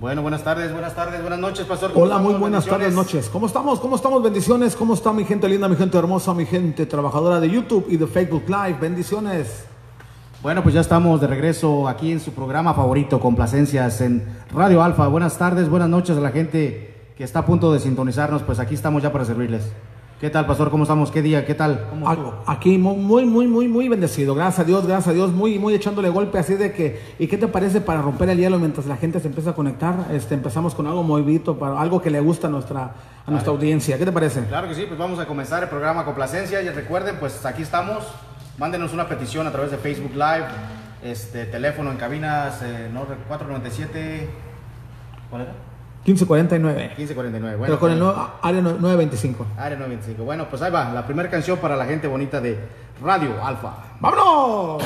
Bueno, buenas tardes, buenas tardes, buenas noches, pastor. Hola, muy buenas tardes, noches. ¿Cómo estamos? ¿Cómo estamos? Bendiciones. ¿Cómo está mi gente linda, mi gente hermosa, mi gente trabajadora de YouTube y de Facebook Live? Bendiciones. Bueno, pues ya estamos de regreso aquí en su programa favorito, Complacencias en Radio Alfa. Buenas tardes, buenas noches a la gente que está a punto de sintonizarnos. Pues aquí estamos ya para servirles. ¿Qué tal, pastor? ¿Cómo estamos? ¿Qué día? ¿Qué tal? ¿Cómo estuvo? Aquí muy, muy, muy, muy bendecido. Gracias a Dios, gracias a Dios. Muy, muy echándole golpe así de que... ¿Y qué te parece para romper el hielo mientras la gente se empieza a conectar? Este, empezamos con algo movidito, para algo que le gusta a nuestra, a nuestra audiencia. ¿Qué te parece? Claro que sí, pues vamos a comenzar el programa Complacencia. Y recuerden, pues aquí estamos. Mándenos una petición a través de Facebook Live, este teléfono en cabinas eh, no, 497... ¿Cuál era? 1549. 1549, bueno. Pero con el nuevo, área 925. Área 925. Bueno, pues ahí va, la primera canción para la gente bonita de Radio Alfa. ¡Vámonos!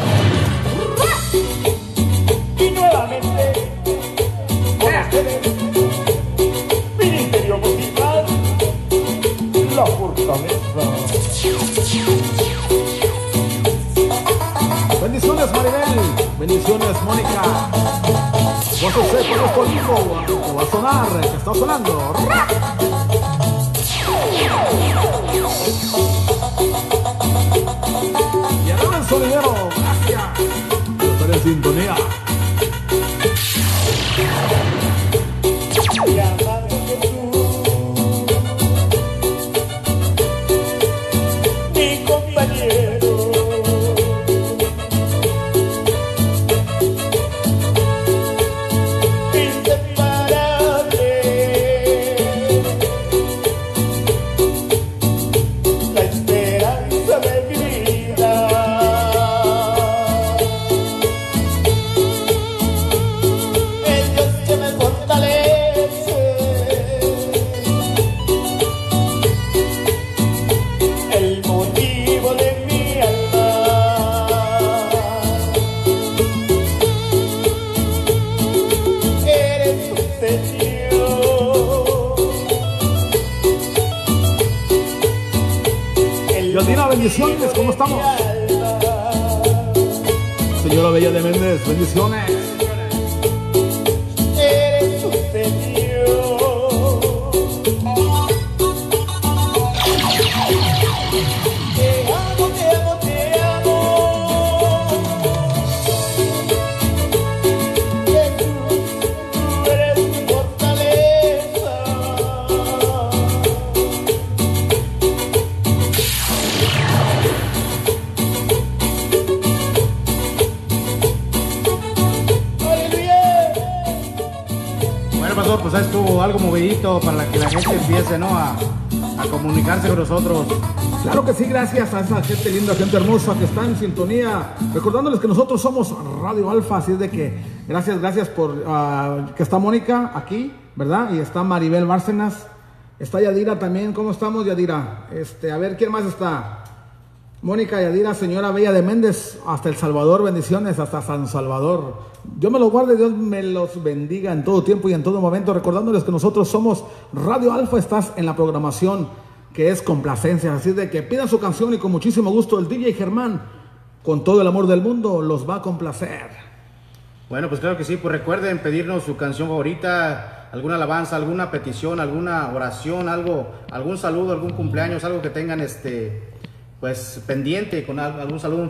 Y nuevamente, con ustedes, Ministerio Musical, La Fortaleza. Bendiciones, Maribel. Bendiciones, Mónica. José sé por esto mismo va a sonar, que está sonando. Y ahora el sonidero, gracias. Estar en sintonía. Bendiciones, ¿cómo estamos? Señora Bella de Méndez, bendiciones. Para que la gente empiece, ¿no? A, a comunicarse con nosotros. Claro que sí, gracias a esa gente linda, gente hermosa que está en sintonía. Recordándoles que nosotros somos Radio Alfa, así es de que gracias, gracias por ah, que está Mónica aquí, ¿verdad? Y está Maribel Bárcenas. Está Yadira también. ¿Cómo estamos, Yadira? Este, a ver, ¿quién más está? Mónica Yadira, señora Bella de Méndez, hasta El Salvador, bendiciones, hasta San Salvador. Dios me los guarde, Dios me los bendiga en todo tiempo y en todo momento, recordándoles que nosotros somos Radio Alfa, estás en la programación que es complacencia, así de que pidan su canción y con muchísimo gusto el DJ Germán, con todo el amor del mundo, los va a complacer. Bueno, pues claro que sí, pues recuerden pedirnos su canción favorita, alguna alabanza, alguna petición, alguna oración, algo, algún saludo, algún cumpleaños, algo que tengan este pues pendiente con al- algún saludo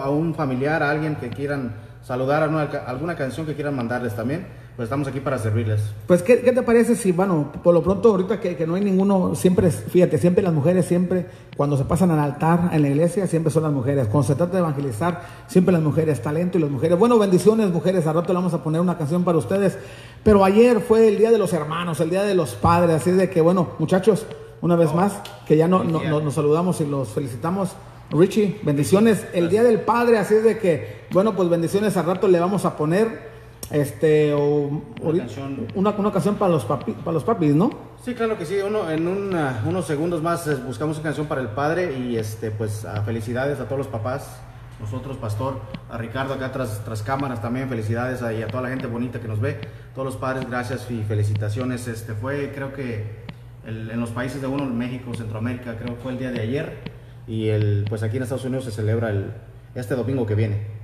a un familiar, a alguien que quieran saludar, a alguna canción que quieran mandarles también, pues estamos aquí para servirles. Pues, ¿qué, qué te parece si, bueno, por lo pronto, ahorita que, que no hay ninguno, siempre, fíjate, siempre las mujeres, siempre, cuando se pasan al altar en la iglesia, siempre son las mujeres. Cuando se trata de evangelizar, siempre las mujeres, talento y las mujeres. Bueno, bendiciones, mujeres, a rato le vamos a poner una canción para ustedes. Pero ayer fue el Día de los Hermanos, el Día de los Padres, así de que, bueno, muchachos, una vez más, que ya no, no- no- nos saludamos y los felicitamos. Richie, bendiciones. El Día del Padre, así es de que, bueno, pues bendiciones, al rato le vamos a poner este o, ahorita- canción. una, una canción para los papi, para los papis, ¿no? Sí, claro que sí. Uno, en una- unos segundos más eh, buscamos una canción para el padre y este, pues a felicidades a todos los papás, nosotros, pastor, a Ricardo acá tras, tras cámaras también, felicidades a toda la gente bonita que nos ve, todos los padres, gracias y felicitaciones. Este fue, creo que el- en los países de uno, México, Centroamérica, creo que fue el día de ayer y el, pues aquí en Estados Unidos se celebra el, este domingo que viene.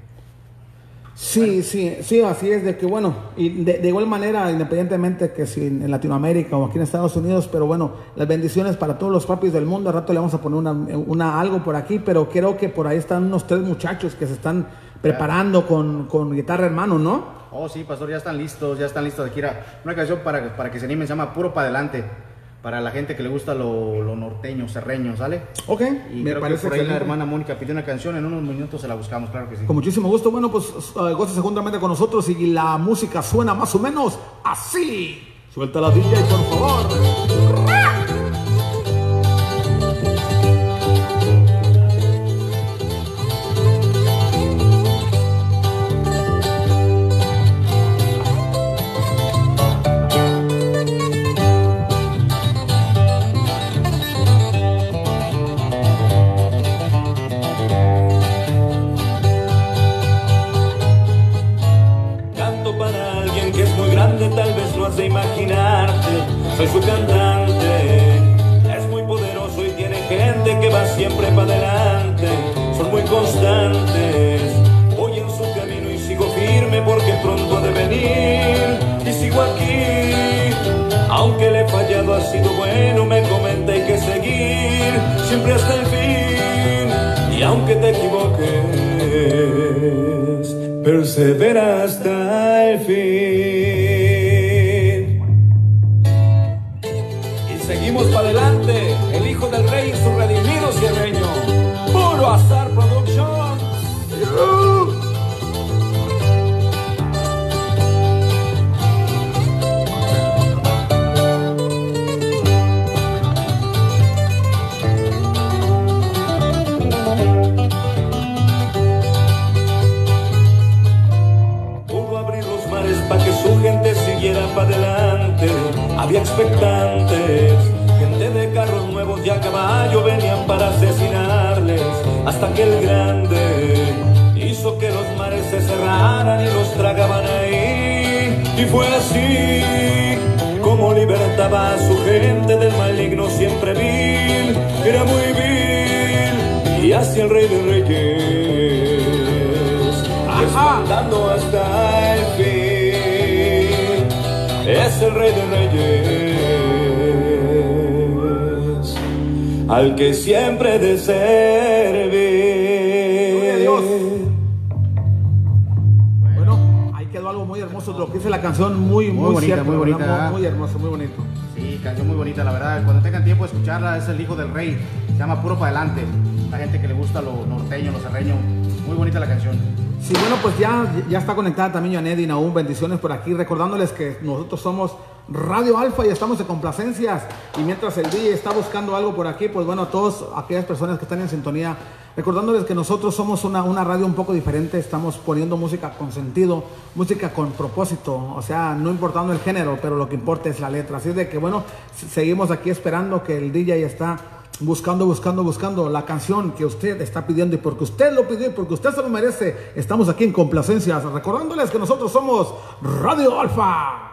Sí, sí, sí, así es, de que bueno, y de, de igual manera, independientemente que si en, Latinoamérica o aquí en Estados Unidos, pero bueno, las bendiciones para todos los papis del mundo, al rato le vamos a poner una, una algo por aquí, pero creo que por ahí están unos tres muchachos que se están preparando con, con guitarra hermano, ¿no? Oh, sí, pastor, ya están listos, ya están listos. Aquí una canción para, para que se animen, se llama Puro para adelante. Para la gente que le gusta lo, lo norteño, serreño, ¿sale? Ok, Y me creo parece que por ahí la hermana Mónica pidió una canción, en unos minutos se la buscamos, claro que sí. Con muchísimo gusto. Bueno, pues uh, gócese juntamente con nosotros y la música suena más o menos así. Suelta la DJ, por favor. Expectantes, gente de carros nuevos y a caballo venían para asesinarles. Hasta que el grande hizo que los mares se cerraran y los tragaban ahí. Y fue así como libertaba a su gente del maligno siempre vil. Era muy vil y hacia el rey de reyes desmandando hasta el fin. Es el rey de reyes, al que siempre de servir. Dios. Bueno, ahí quedó algo muy hermoso. Lo que dice la canción, muy, muy, Muy bonita, cierto, muy ¿verdad? bonita. Muy, muy hermoso, muy bonito. Sí, canción muy bonita, la verdad. Cuando tengan tiempo de escucharla, es el hijo del rey. Se llama Puro para adelante. La gente que le gusta lo norteño, lo serreño. Muy bonita la canción. Sí, bueno, pues ya, ya está conectada también Janet y Naum. Bendiciones por aquí. Recordándoles que nosotros somos Radio Alfa y estamos de complacencias. Y mientras el DJ está buscando algo por aquí, pues bueno, a todas aquellas personas que están en sintonía, recordándoles que nosotros somos una, una radio un poco diferente. Estamos poniendo música con sentido, música con propósito. O sea, no importando el género, pero lo que importa es la letra. Así de que, bueno, seguimos aquí esperando que el DJ está buscando, buscando, buscando la canción que usted está pidiendo y porque usted lo pidió y porque usted se lo merece, estamos aquí en complacencias, recordándoles que nosotros somos Radio Alfa.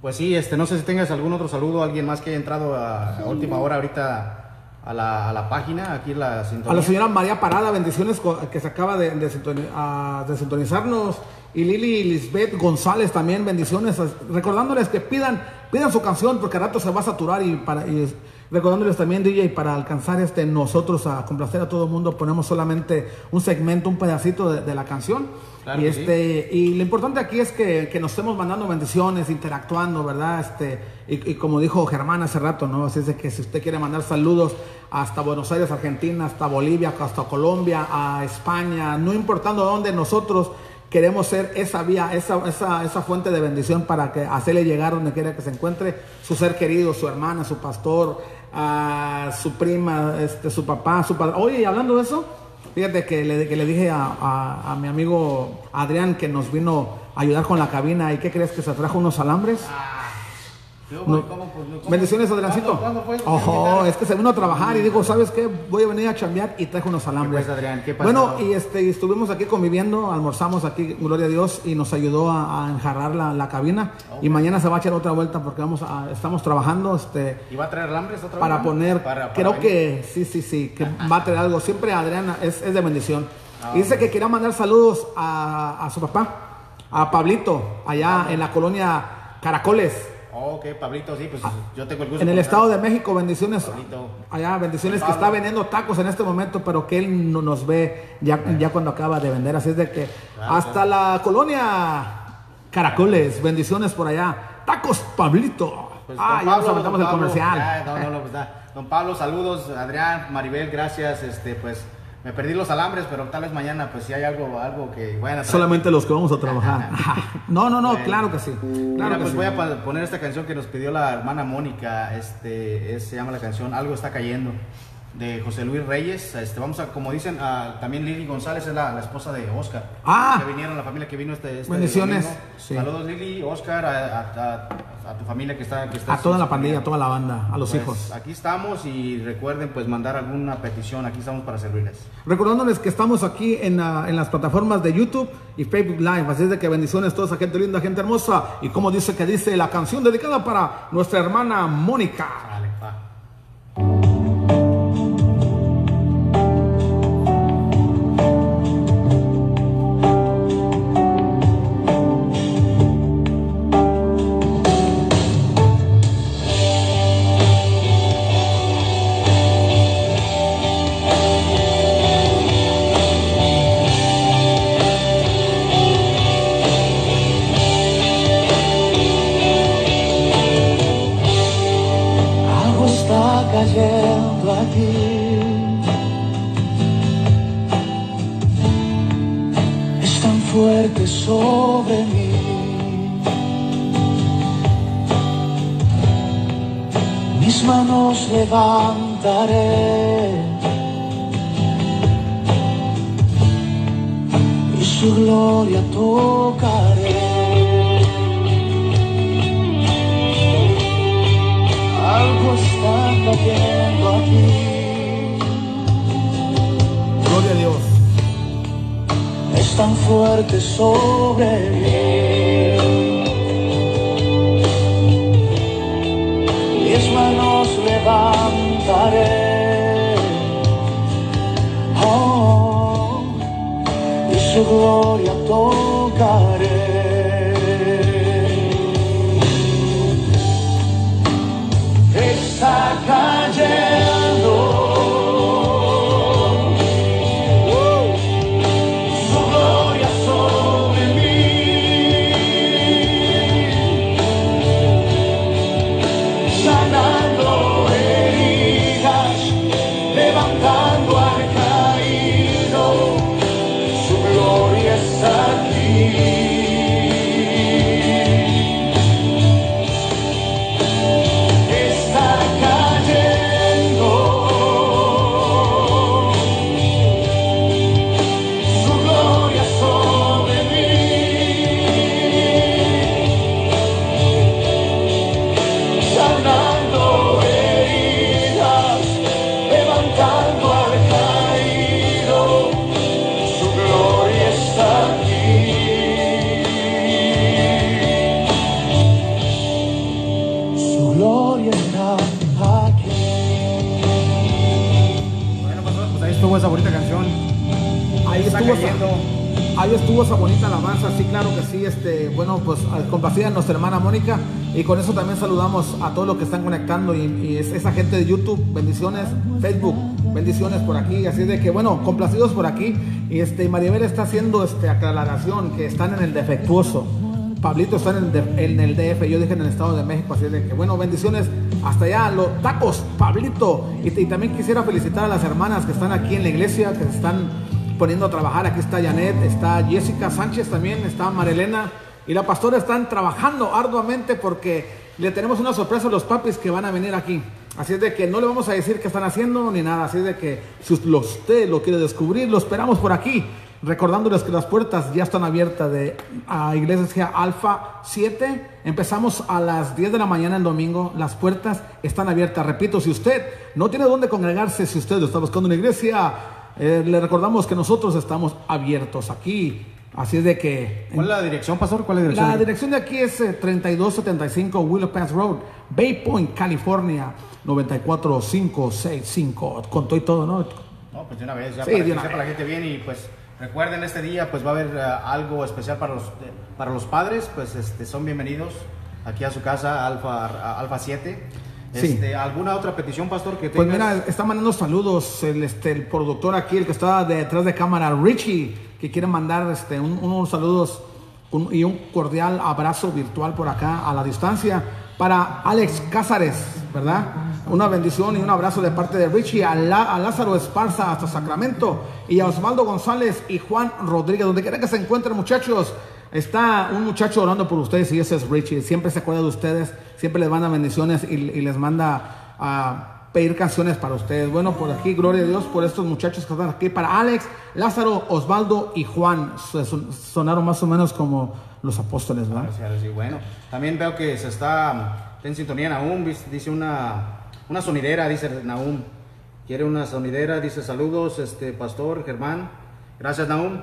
Pues sí, este, no sé si tengas algún otro saludo, alguien más que haya entrado a, a última hora ahorita a la, a la página, aquí la sintonía. A la señora María Parada, bendiciones que se acaba de, de de sintonizarnos. Y Lili Lisbeth González también, bendiciones. Recordándoles que pidan, pidan su canción porque al rato se va a saturar. Y, para, y recordándoles también, DJ, para alcanzar este nosotros a complacer a todo el mundo, ponemos solamente un segmento, un pedacito de, de la canción. Claro y, sí. este, y lo importante aquí es que, que nos estemos mandando bendiciones, interactuando, ¿verdad? Este, y, y como dijo Germán hace rato, ¿no? Así es de que si usted quiere mandar saludos hasta Buenos Aires, Argentina, hasta Bolivia, hasta Colombia, a España, no importando dónde nosotros queremos ser esa vía, esa, esa, esa fuente de bendición para que hacerle llegar donde quiera que se encuentre su ser querido, su hermana, su pastor, a su prima, este, su papá, su padre. Oye, y hablando de eso, Fíjate que le, que le dije a, a- mi amigo Adrián que nos vino a ayudar con la cabina y ¿qué crees que se trajo unos alambres? Yo, No. ¿cómo, pues, cómo? Bendiciones, Adriancito. ¿Cuándo, cuándo fue? Ojo, es que se vino a trabajar y dijo, ¿sabes qué? Voy a venir a chambear y trajo unos alambres. Adrián? ¿Qué pasó? Bueno, y este, estuvimos aquí conviviendo, almorzamos aquí, gloria a Dios, y nos ayudó a, a enjarrar la, la cabina. Y mañana se va a echar otra vuelta porque vamos a, estamos trabajando, este, ¿Y va a traer alambres otra vez? para poner, Para- para creo venir. que sí, sí, sí, que va a traer algo. Siempre Adriana es, es de bendición. Y dice que quería mandar saludos a, a su papá, a Pablito, allá en la colonia Caracoles. Oh, ok, Pablito, sí, pues yo tengo el gusto. En el Estado de México, bendiciones. Pablito. Allá, bendiciones que está vendiendo tacos en este momento, pero que él no nos ve ya, ya cuando acaba de vender. Así es de que Claro, hasta la colonia Caracoles, bendiciones por allá. Tacos Pablito. Pues, ah, ya nos Pablo, aventamos don el Pablo, comercial. ya, no, no, no, pues. Don Pablo, saludos, Adrián, Maribel, gracias, este, pues, me perdí los alambres, pero tal vez mañana, pues, si hay algo, algo que vayan a. Solamente los que vamos a trabajar. no, no, no, Bueno. claro que sí. Claro Mira, que pues sí. voy a poner esta canción que nos pidió la hermana Mónica, este, es- se llama la canción Algo está cayendo, de José Luis Reyes, este, vamos a, como dicen, a- también Lili González es la, la esposa de Oscar, Ah. que vinieron, la familia que vino este, este Bendiciones, sí. Saludos Lili, Oscar, a, a- a- a tu familia que está, que está A toda la pandilla, a toda la banda, a los Pues, hijos. Aquí estamos y recuerden pues mandar alguna petición, aquí estamos para servirles. Recordándoles que estamos aquí en, la- en las plataformas de YouTube y Facebook Live. Así es de que bendiciones a toda esa gente linda, gente hermosa. Y como dice que dice la canción dedicada para nuestra hermana Mónica. Dale, va. Cayendo aquí. Es tan fuerte sobre mí. Mis manos levantaré. Y su gloria tocaré. Algo está cayendo aquí. Gloria a Dios. Es tan fuerte sobre mí. Mis manos levantaré. Oh, y su gloria tocaré. Estuvo esa bonita alabanza, sí, claro que sí. Este, bueno, pues ah, complacida nuestra hermana Mónica. Y con eso también saludamos a todos los que están conectando y, y es- esa gente de YouTube, bendiciones, Facebook, bendiciones por aquí. Así de que, bueno, complacidos por aquí. Y este, Maribel está haciendo este, aclaración que están en el defectuoso. Pablito está en el, en el DF, yo dije en el Estado de México, así de que bueno, bendiciones hasta allá, los tacos, Pablito. Y, y también quisiera felicitar a las hermanas que están aquí en la iglesia, que están poniendo a trabajar. Aquí está Janet, está Jessica Sánchez también, está Marilena y la pastora están trabajando arduamente porque le tenemos una sorpresa a los papis que van a venir aquí. Así es de que no le vamos a decir qué están haciendo ni nada. Así es de que si usted lo- lo quiere descubrir, lo esperamos por aquí. Recordándoles que las puertas ya están abiertas de a Iglesia Alfa 7. Empezamos a las 10 de la mañana el domingo. Las puertas están abiertas. Repito, si usted no tiene dónde congregarse, si usted está buscando una iglesia, eh, le recordamos que nosotros estamos abiertos aquí. Así es de que ¿Cuál es la dirección, pastor? ¿Cuál es la dirección? la dirección de aquí es eh, 3275 Willow Pass Road, Bay Point, California, 94565. Con todo y todo, ¿no? No, pues de una vez, ya Sí, para que sepa la gente bien y pues Recuerden, este día pues va a haber eh, algo especial para los, eh, para los padres, pues este, son bienvenidos aquí a su casa, Alfa, Alfa 7. Sí. Este, ¿Alguna otra petición, pastor, que Pues mira, está mandando saludos el, este, el productor aquí, el que está detrás de cámara, Richie, que quiere mandar este, un- unos saludos un- y un cordial abrazo virtual por acá a la distancia para Alex Cázares, ¿verdad? Una bendición y un abrazo de parte de Richie a, La- a Lázaro Esparza hasta Sacramento y a Osvaldo González y Juan Rodríguez, donde quiera que se encuentren muchachos. Está un muchacho orando por ustedes y ese es Richie. Siempre se acuerda de ustedes, siempre les manda bendiciones y, y les manda a pedir canciones para ustedes. Bueno, por aquí, gloria a Dios por estos muchachos que están aquí. Para Alex, Lázaro, Osvaldo y Juan. Sonaron más o menos como los apóstoles, ¿verdad? Gracias, sí, bueno. También veo que se está, en sintonía Nahum, dice una, una sonidera, dice Nahum. Quiere una sonidera, dice saludos, este pastor Germán. Gracias, Nahum.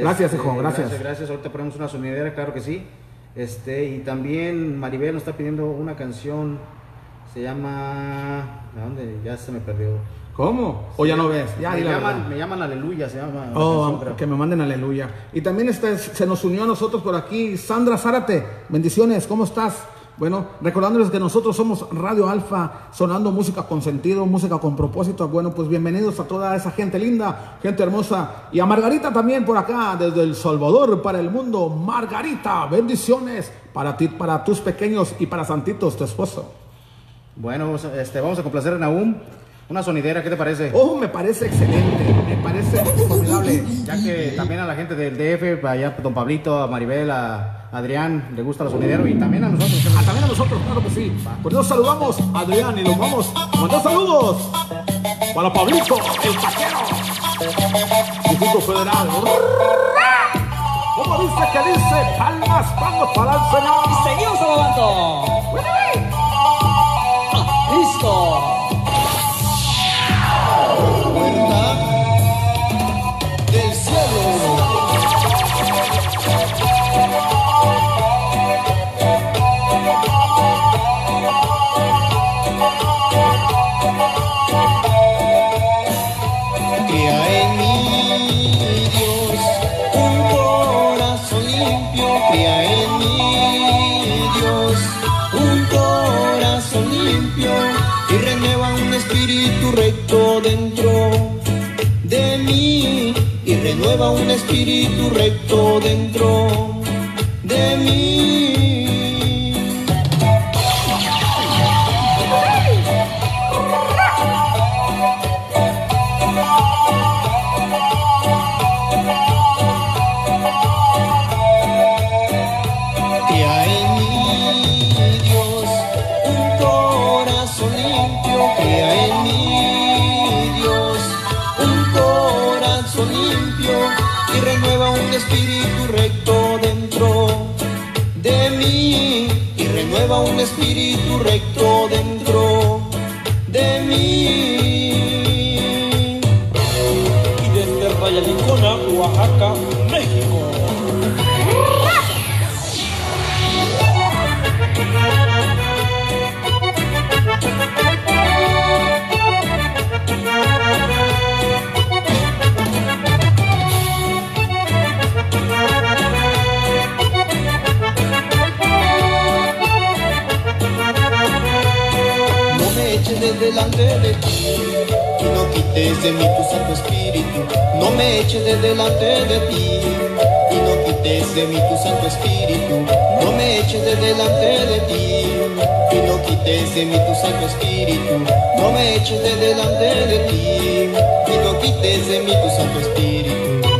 Gracias, Este, hijo, gracias. Gracias, gracias. Ahorita ponemos una sonidera, claro que sí. Este, y también Maribel nos está pidiendo una canción, se llama... ¿De dónde? Ya se me perdió. ¿Cómo? ¿O ya no ves? Ya, me, llaman, me llaman Aleluya, se llama. la Oh, que me manden aleluya. Y también está- se nos unió a nosotros por aquí Sandra Zárate. Bendiciones, ¿cómo estás? Bueno, recordándoles que nosotros somos Radio Alfa, sonando música con sentido, música con propósito. Bueno, pues bienvenidos a toda esa gente linda, gente hermosa. Y a Margarita también por acá, desde El Salvador para el mundo. Margarita, bendiciones para ti, para tus pequeños y para Santitos, tu esposo. Bueno, este, vamos a complacer a Nahum. Una sonidera, ¿qué te parece? Oh, me parece excelente, parece formidable. Ya que también a la gente del DF, allá don Pablito, a Maribel, a Adrián, le gusta el sonidero y también a nosotros. Ah, también a nosotros, claro que sí. Pues nos saludamos, Adrián, y los vamos a mandar saludos para Pablito, el taquero. Distrito Federal. ¿Cómo dice que dice? Palmas, palmas para el Señor. Seguimos alabando. A recto dentro de mí. Y renueva un espíritu recto dentro de mí. Espíritu recto Eches de delante de ti y no quites de mí tu Santo Espíritu. No me eches de delante de ti y no quites de mí tu Santo Espíritu. No me eches de delante de ti y no quites de mí tu Santo Espíritu.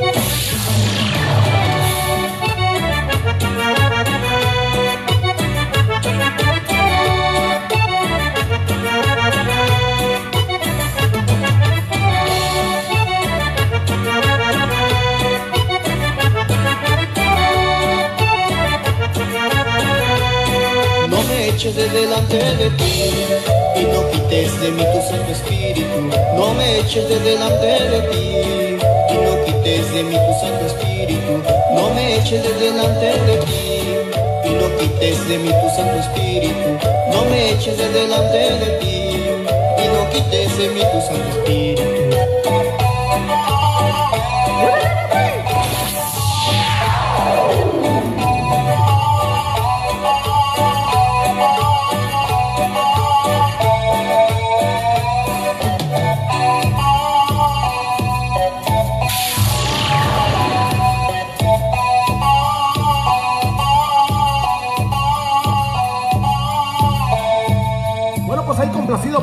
Delante de ti y no quites de mí tu Santo Espíritu. No me eches de delante de ti y no quites de mí tu Santo Espíritu. No me eches de delante de ti y no quites de mí tu Santo Espíritu. No me eches de delante de ti y no quites de mí tu Santo Espíritu.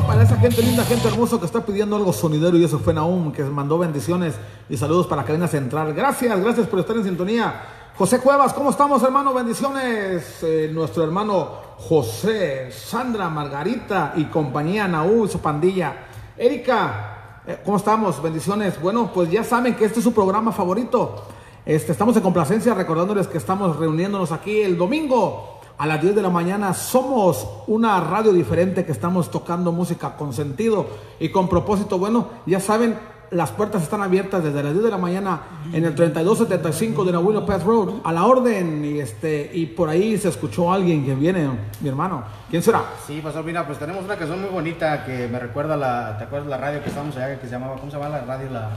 Para esa gente linda, gente hermosa que está pidiendo algo sonidero y eso fue Naum, que mandó bendiciones y saludos para la cadena central. Gracias, gracias por estar en sintonía. José Cuevas, ¿cómo estamos, hermano? Bendiciones. Eh, nuestro hermano José, Sandra, Margarita y compañía, Naú su pandilla. Erika, eh, ¿cómo estamos? Bendiciones. Bueno, pues ya saben que este es su programa favorito. Este, estamos en complacencia recordándoles que estamos reuniéndonos aquí el domingo a las 10 de la mañana. Somos una radio diferente que estamos tocando música con sentido y con propósito. Bueno, ya saben, las puertas están abiertas desde las 10 de la mañana en el 3275 de Nahuino Path Road a la orden y este y por ahí se escuchó alguien que viene, mi hermano. ¿Quién será? Sí, Pastor, mira, pues tenemos una canción muy bonita que me recuerda la, ¿te acuerdas la radio que estábamos allá que se llamaba, ¿cómo se llama la radio? La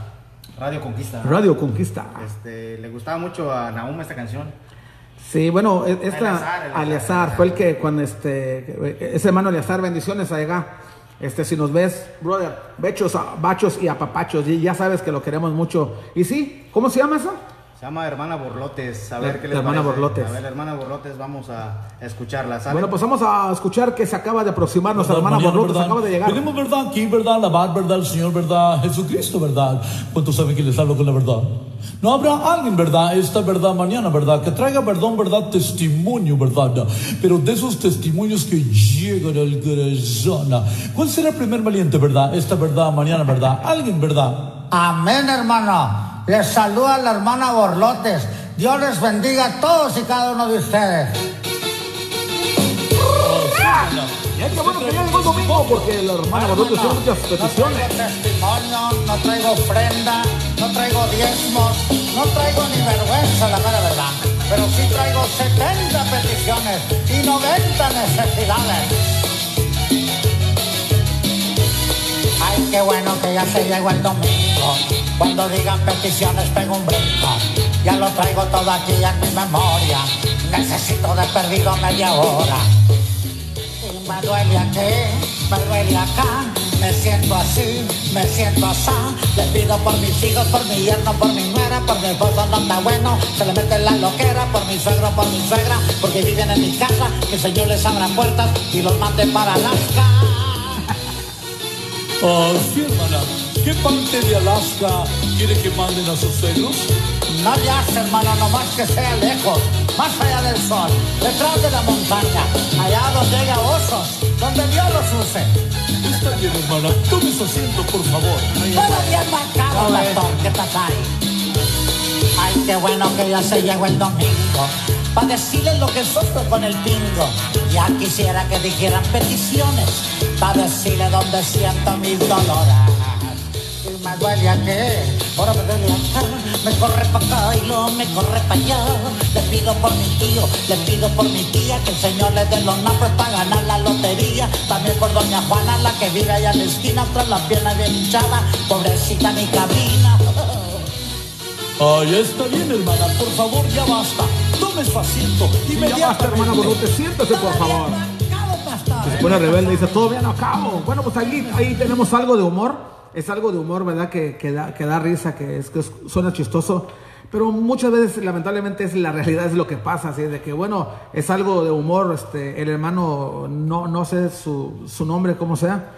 Radio Conquista. Radio Conquista. Este, le gustaba mucho a Nahum esta canción. Sí, bueno, e- esta Aliazar fue el que cuando este ese hermano Aliazar, bendiciones allá. Este, si nos ves, brother, bechos, a- bachos y apapachos, y ya sabes que lo queremos mucho. Y sí, ¿cómo se llama eso? Se llama Hermana Borlotes. A La- ver qué les Hermana parece. Borlotes. A ver, Hermana Borlotes, vamos a escucharla. ¿sale? Bueno, pues vamos a escuchar que se acaba de aproximar nuestra ¿Verdad, hermana Borlotes, verdad? acaba de llegar. Venimos, ¿verdad? Aquí, ¿verdad? Alabar, ¿verdad? El Señor, ¿verdad? Jesucristo, ¿verdad? ¿Cuántos saben que les hablo con la verdad? No habrá alguien, ¿verdad? Esta verdad mañana, ¿verdad? Que traiga, perdón, ¿verdad? Testimonio, ¿verdad? Pero de esos testimonios que llegan al corazón. ¿Cuál será el primer valiente, verdad? Esta verdad mañana, ¿verdad? Alguien, ¿verdad? Amén, hermano. Les saluda la hermana Borlotes. Dios les bendiga a todos y cada uno de ustedes. Y es que bueno que ya llegó el domingo porque la hermana Borlotes tiene muchas No peticiones. traigo testimonio, no traigo ofrenda, no traigo diezmos, no traigo ni vergüenza, la mera verdad. Pero sí traigo 70 peticiones y 90 necesidades. Ay, qué bueno que ya se llegó el domingo. Cuando digan peticiones pego un brinco. Ya lo traigo todo aquí en mi memoria. Necesito de perdido media hora. Me duele aquí, me duele acá, me siento así, me siento así. Le pido por mis hijos, por mi yerno, por mi nuera, por mi esposo no está bueno, se le mete la loquera, por mi suegro, por mi suegra, porque viven en mi casa, que el Señor les abra puertas y los mande para Alaska. Ah, sí, hermana. ¿Qué parte de Alaska quiere que manden a sus suegros? No le hace, hermano, nomás que sea lejos, más allá del sol, detrás de la montaña, allá donde haya osos, donde Dios los use. Está bien, hermana. Tome su asiento, por favor. Bien marcado, doctor, ¿qué estás ahí? Ay, qué bueno que ya se llegó el domingo. Para decirles lo que sufro con el pingo. Ya quisiera que dijeran peticiones. Para decirle dónde siento mis dolores. Me duele aquí, ahora me duele acá. Me corre para acá y luego me corre para allá. Le pido por mi tío, le pido por mi tía. Que el Señor le dé los nombres para ganar la lotería. También por doña Juana, la que vive allá en la esquina. Tras la pierna bien hinchada. Pobrecita mi cabrina. Ay, está bien, hermana. Por favor, ya basta. Tome su asiento. Ya basta, hermana Borlotes, siéntese por favor. Se pone rebelde y dice, todo bien acabo. Bueno, pues ahí, ahí tenemos algo de humor. Es algo de humor, ¿verdad? Que, que, da, que da risa, que, es, que es- suena chistoso. Pero muchas veces, lamentablemente, es la realidad, es lo que pasa. Así de que, bueno, es algo de humor. Este, el hermano, no, no sé su, su nombre, cómo sea,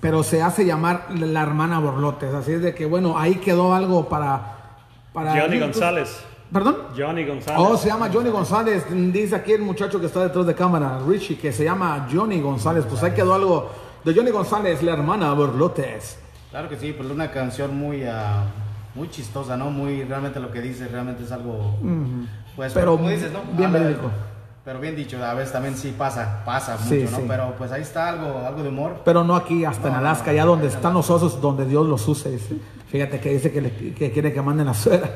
pero se hace llamar la hermana Borlotes. Así es de que, bueno, ahí quedó algo para. para Johnny González. ¿Perdón? Johnny González. Oh, se llama Johnny González. Dice aquí el muchacho que está detrás de cámara, Richie, que se llama Johnny González. Pues ahí quedó algo de Johnny González, la hermana Borlotes. Claro que sí, pues una canción muy, ah, muy chistosa, ¿no? Muy, realmente lo que dice realmente es algo, pues, Pero como dices, ¿no? bien verídico. Pero bien dicho, a veces también sí pasa, pasa mucho, Sí, ¿no? sí. Pero pues ahí está algo, algo de humor. Pero no aquí, hasta en No, Alaska, no, allá no, donde no, están no. los osos, donde Dios los use. Fíjate que dice que, le- que quiere que manden la suegra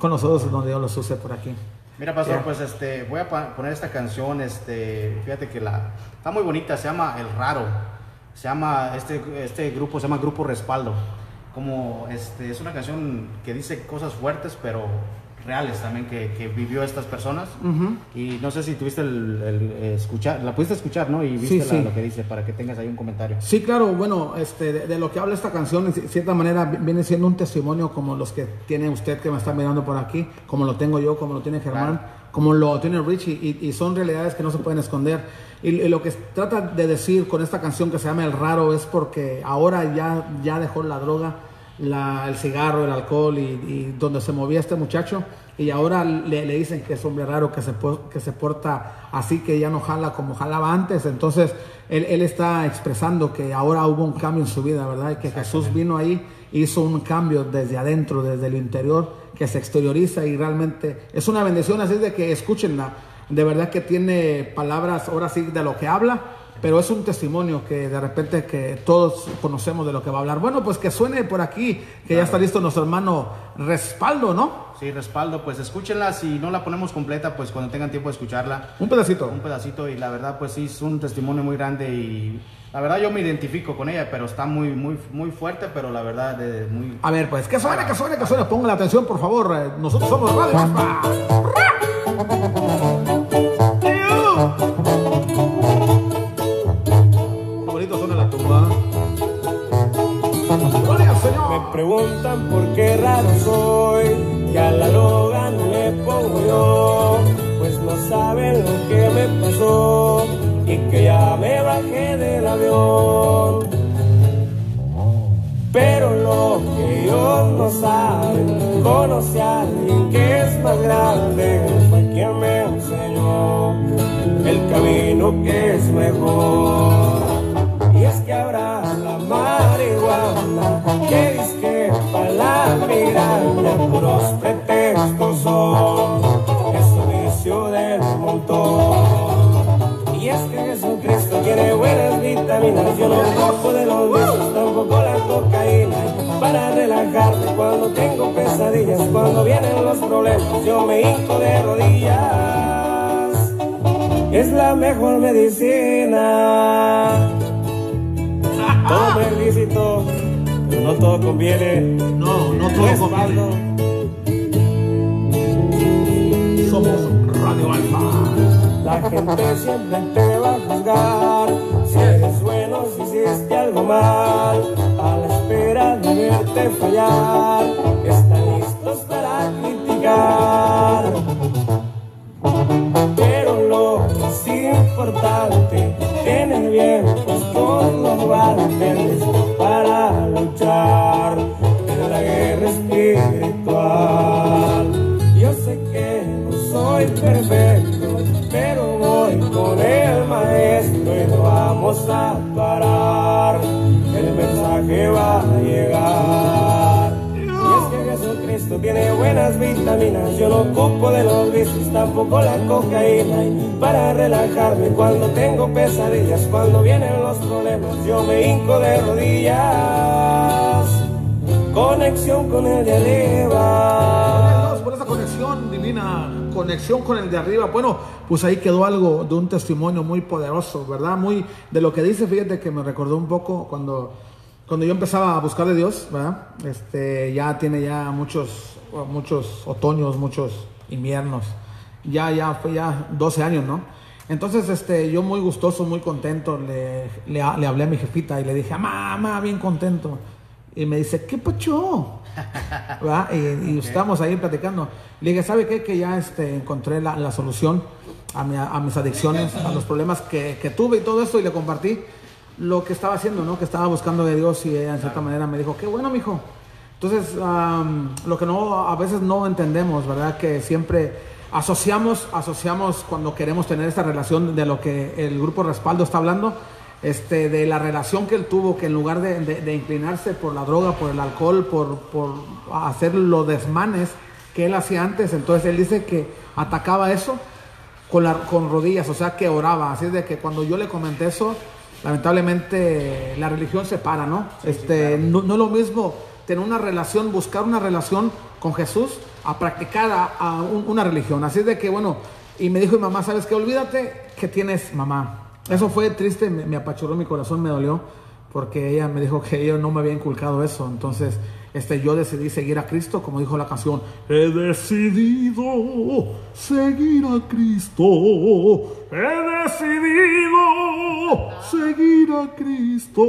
con los osos donde Dios los use por aquí. Mira, pastor, pues este, voy a poner esta canción, este, fíjate que la, está muy bonita, se llama El Raro, se llama, este, este grupo se llama Grupo Respaldo, como, este, es una canción que dice cosas fuertes, pero reales también que, que vivió estas personas. Y no sé si tuviste el, el, eh, escuchar, la pudiste escuchar, ¿no? Y viste Sí, la- sí. lo que dice para que tengas ahí un comentario. Sí, claro, bueno, este, de, de lo que habla esta canción, en ci- cierta manera vi- viene siendo un testimonio como los que tiene usted que me está mirando por aquí, como lo tengo yo, como lo tiene Germán, Claro. como lo tiene Richie, y, y son realidades que no se pueden esconder. Y, y lo que trata de decir con esta canción que se llama El Raro es porque ahora ya, ya dejó la droga, la- el cigarro, el alcohol y, y donde se movía este muchacho. Y ahora le, le dicen que es hombre raro, que se, que se porta así, que ya no jala como jalaba antes. Entonces, él, él está expresando que ahora hubo un cambio en su vida, ¿verdad? Y que Jesús vino ahí, hizo un cambio desde adentro, desde el interior, que se exterioriza y realmente es una bendición. Así de que escúchenla. De verdad que tiene palabras, ahora sí, de lo que habla, pero es un testimonio que de repente que todos conocemos de lo que va a hablar. Bueno, pues que suene por aquí, que ya está listo nuestro hermano Respaldo, ¿no? Sí, respaldo, pues escúchenla. Si no la ponemos completa, pues cuando tengan tiempo de escucharla, Un pedacito. un pedacito. Y la verdad, pues sí, es un testimonio muy grande. Y la verdad, yo me identifico con ella, pero está muy, muy, muy fuerte. Pero la verdad, de, muy. A ver, pues, que suene, que suene, que suene. Pongan la atención, por favor. Eh, Nosotros somos Radio preguntan por qué raro soy, que a la droga no le pongo yo, pues no saben lo que me pasó y que ya me bajé del avión. Pero lo que ellos no saben, conocí a alguien que es más grande, fue quien me enseñó el camino que es mejor. Y es que habrá la migraña puros pretextos son. Es un vicio del montón. Y es que Jesucristo tiene buenas vitaminas. Yo no ocupo de los vicios, tampoco la cocaína. Para relajarme cuando tengo pesadillas, cuando vienen los problemas, yo me hinco de rodillas. Es la mejor medicina. Es lícito, pero no todo conviene. No, no todo Respaldo. Somos Radio Alfa. La gente siempre te va a juzgar si eres bueno, si hiciste algo mal. A la espera de verte fallar, están listos para criticar. Pero lo más importante, tener bien los guantes buenas vitaminas. Yo no ocupo de los vicios, tampoco la cocaína. Y para relajarme cuando tengo pesadillas, cuando vienen los problemas, yo me hinco de rodillas. Conexión con el de arriba. Por esa conexión divina, conexión con el de arriba. Bueno, pues ahí quedó algo de un testimonio muy poderoso, ¿verdad? Muy de lo que dice, fíjate que me recordó un poco cuando, cuando yo empezaba a buscar de Dios, ¿verdad? Este, ya tiene ya muchos, muchos otoños, muchos inviernos. Ya, ya fue ya 12 años, ¿no? Entonces, este, yo muy gustoso, muy contento, le, le, le hablé a mi jefita y le dije, mamá, bien contento. Y me dice, ¿qué pacho? ¿verdad? Y, y estamos ahí platicando. Le dije, ¿sabe qué? Que ya este, encontré la, la solución a, mi- a mis adicciones, a los problemas que, que tuve y todo esto, y le compartí lo que estaba haciendo, ¿no? Que estaba buscando de Dios y ella en cierta manera me dijo, qué bueno, mijo. Entonces, am, lo que no, a veces no entendemos, ¿verdad? Que siempre asociamos, asociamos cuando queremos tener esta relación de lo que el grupo Respaldo está hablando, este, de la relación que él tuvo, que en lugar de, de- de inclinarse por la droga, por el alcohol, por, por hacer los desmanes que él hacía antes, entonces él dice que atacaba eso con, la- con rodillas, o sea que oraba. Así es de que cuando yo le comenté eso, lamentablemente la religión se para, ¿no? este, no, no es lo mismo tener una relación, buscar una relación con Jesús, a practicar a, a un- una religión. Así es de que, bueno, y me dijo mi mamá, ¿sabes qué? Olvídate que tienes mamá. Eso fue triste, me, me apachurró mi corazón, me dolió, porque ella me dijo que ella no me había inculcado eso. Entonces, este, yo decidí seguir a Cristo, como dijo la canción. He decidido seguir a Cristo. He decidido seguir a Cristo.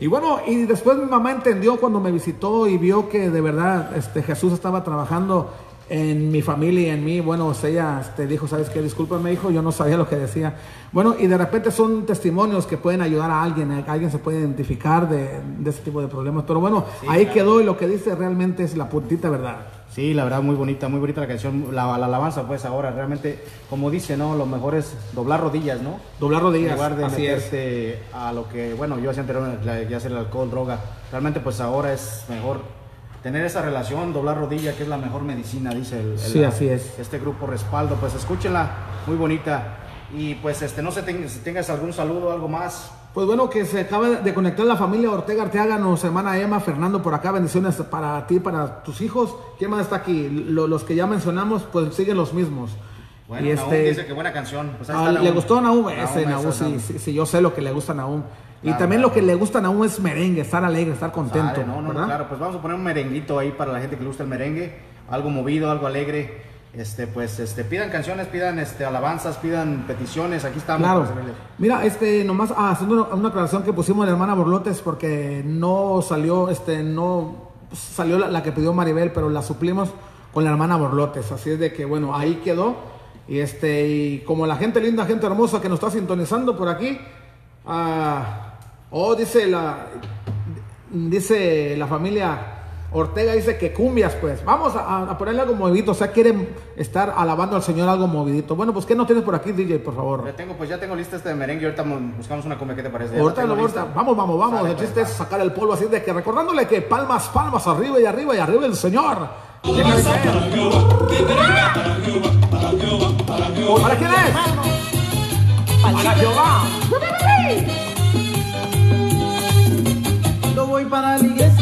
Y bueno, y después mi mamá entendió cuando me visitó y vio que de verdad este, Jesús estaba trabajando en mi familia y en mí, bueno, sea, ella este, dijo, ¿sabes qué? Discúlpame, hijo, yo no sabía lo que decía. Bueno, y de repente son testimonios que pueden ayudar a alguien, eh, alguien se puede identificar de, de ese tipo de problemas. Pero bueno, ahí quedó y lo que dice realmente es la puntita verdad. Sí, la verdad, muy bonita, muy bonita la canción, la, la alabanza, pues ahora realmente, como dice, ¿no? Lo mejor es doblar rodillas, ¿no? Doblar En rodillas, lugar de así es. meterte a lo que, bueno, yo hacía anteriormente, ya sea el alcohol, droga, realmente pues ahora es mejor tener esa relación, doblar rodilla, que es la mejor medicina, dice el, el- Sí, así es. este grupo Respaldo, pues escúchenla, muy bonita. Y pues este, no sé si tengas algún saludo, algo más. Pues bueno, que se acaba de conectar la familia Ortega Arteáganos, hermana Emma, Fernando por acá, bendiciones para ti, para tus hijos. ¿Quién más está aquí? Lo- los que ya mencionamos, pues siguen los mismos. Bueno, y Nahum este, dice que buena canción. Pues ahí ah, le gustó a Nahum, Nahum, ese Nahum, sí, sí, sí, yo sé lo que le gusta a Nahum. Y Claro, también claro. lo que le gusta a Nahum es merengue, estar alegre, estar contento, Sale, no, no, no, ¿verdad? claro, pues vamos a poner un merenguito ahí para la gente que le gusta el merengue, algo movido, algo alegre. Este, pues, este, pidan canciones, pidan, este, alabanzas, pidan peticiones. Aquí estamos. Claro. Mira, este, nomás ah, haciendo una, una aclaración que pusimos la hermana Borlotes porque no salió, este, no salió la, la que pidió Maribel, pero la suplimos con la hermana Borlotes. Así es de que, bueno, ahí quedó. Y este, y como la gente linda, gente hermosa que nos está sintonizando por aquí, ah, oh, dice la, dice la familia Ortega dice que cumbias, pues. Vamos a, a ponerle algo movidito. O sea, quieren estar alabando al Señor algo movidito. Bueno, pues, ¿qué no tienes por aquí, DJ, por favor? Ya tengo, pues ya tengo lista este de merengue. Ahorita mo- buscamos una cumbia. ¿Qué te parece? Ahorita, ahorita, vamos, vamos, vamos. Sale, el pues, chiste es sacar el polvo así de que recordándole que palmas, palmas arriba y arriba y arriba el Señor. ¿Para quién es? Para Jehová. Para la iglesia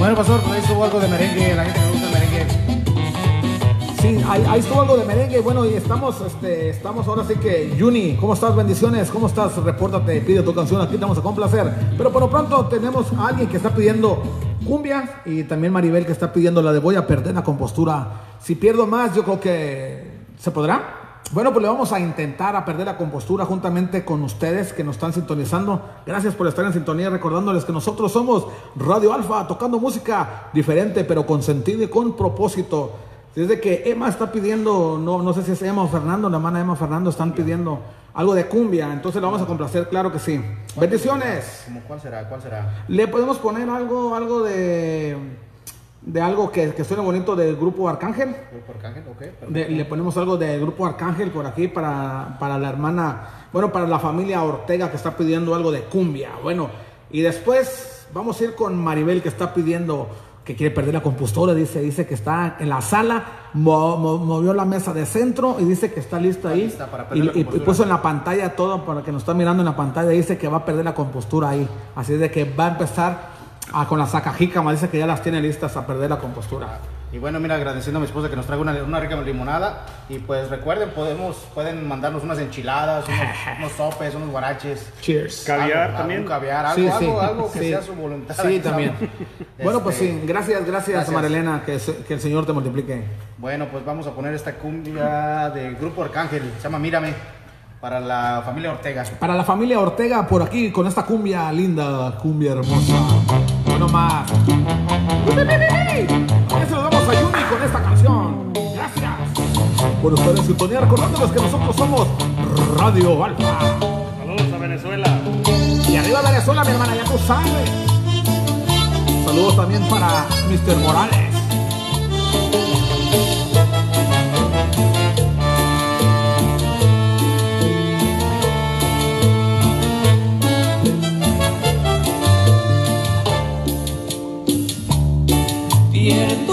Bueno, pastor, ahí estuvo algo de merengue, la gente le gusta el merengue. Sí, ahí, estuvo algo de merengue. Bueno, y estamos, este, estamos ahora sí que, Juni, ¿cómo estás? Bendiciones, ¿cómo estás? Repórtate, pide tu canción, aquí te vamos a complacer. Pero por lo pronto tenemos a alguien que está pidiendo cumbia y también Maribel que está pidiendo la de voy a perder la compostura. Si pierdo más, yo creo que se podrá. Bueno, pues le vamos a intentar a perder la compostura juntamente con ustedes que nos están sintonizando. Gracias por estar en sintonía, recordándoles que nosotros somos Radio Alfa, tocando música diferente, pero con sentido y con propósito. Desde que Emma está pidiendo, no, no sé si es Emma o Fernando, la hermana Emma Fernando están pidiendo algo de cumbia, entonces le vamos a complacer, claro que sí. Bendiciones. ¿Cómo cuál será? ¿Cuál será? Le podemos poner algo, algo de, de algo que, que suene bonito del grupo Arcángel. Grupo Arcángel, ok. De- le ponemos algo del grupo Arcángel por aquí para, para la hermana, bueno, para la familia Ortega que está pidiendo algo de cumbia. Bueno, y después vamos a ir con Maribel que está pidiendo que quiere perder la compostura. Dice, dice que está en la sala, mo- mo- movió la mesa de centro y dice que está lista ahí. lista para y, perder la y- y compostura. puso en la pantalla todo para que nos está mirando en la pantalla. Dice que va a perder la compostura ahí. Así de que va a empezar a- con la sacajícama. Dice que ya las tiene listas a perder la compostura. Y bueno, mira, agradeciendo a mi esposa que nos traiga una, una rica limonada. Y pues recuerden, podemos, pueden mandarnos unas enchiladas, unos, unos sopes, unos guaraches. Cheers. Caviar Algo, también. algún caviar, algo, Sí, sí, algo, algo que sí. sea su voluntad. Sí, también. Bueno, pues Este, sí, gracias, gracias, gracias. Marilena, que, se- que el Señor te multiplique. Bueno, pues vamos a poner esta cumbia del grupo Arcángel. Se llama Mírame. Para la familia Ortega. Para la familia Ortega, por aquí, con esta cumbia linda, cumbia hermosa. Bueno más. También se lo damos a Yumi con esta canción. Gracias. Por estar en sintonía, recordándoles que nosotros somos Radio Alfa. Saludos a Venezuela. Y arriba Venezuela, mi hermana, ya tú sabes. Saludos también para Mr. Morales. Pierdo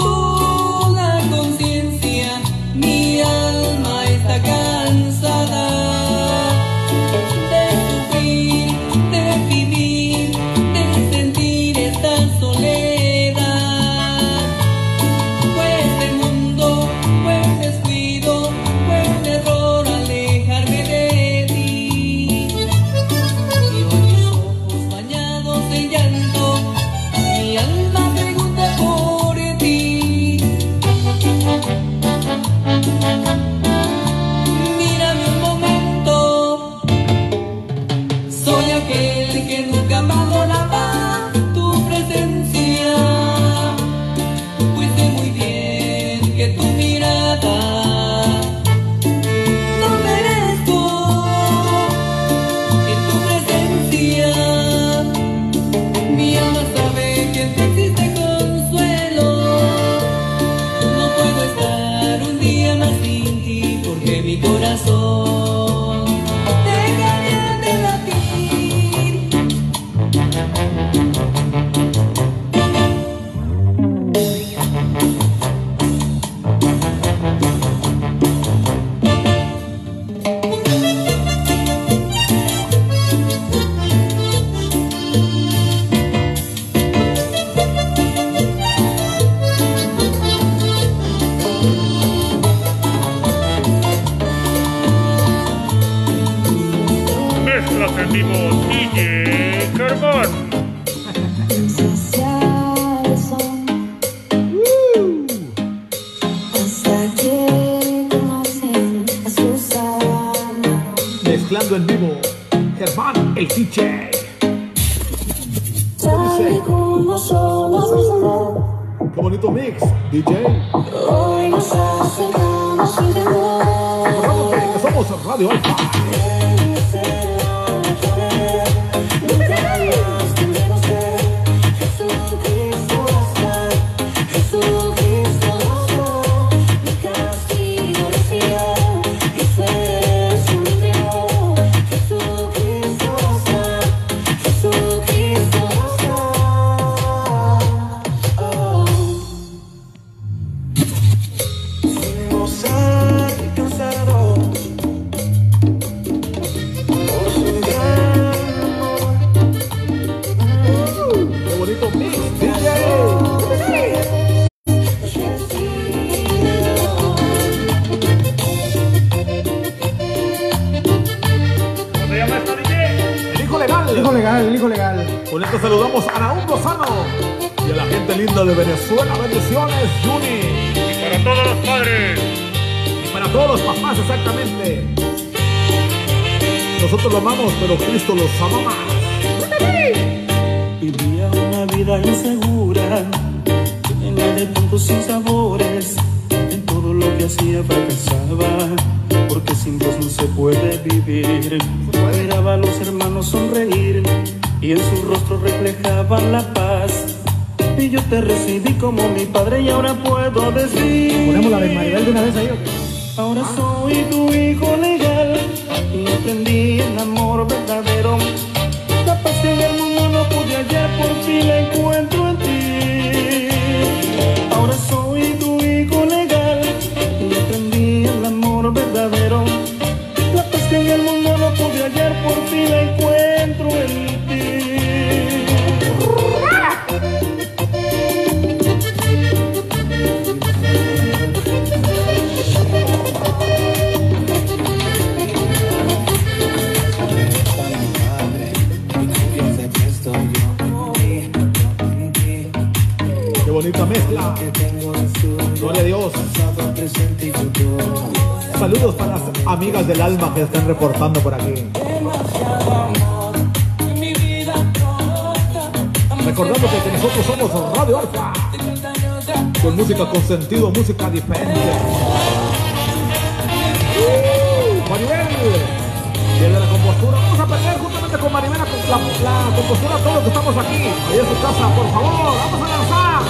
acostumbra a todos los que estamos aquí. Ahí en su casa, por favor, vamos a danzar.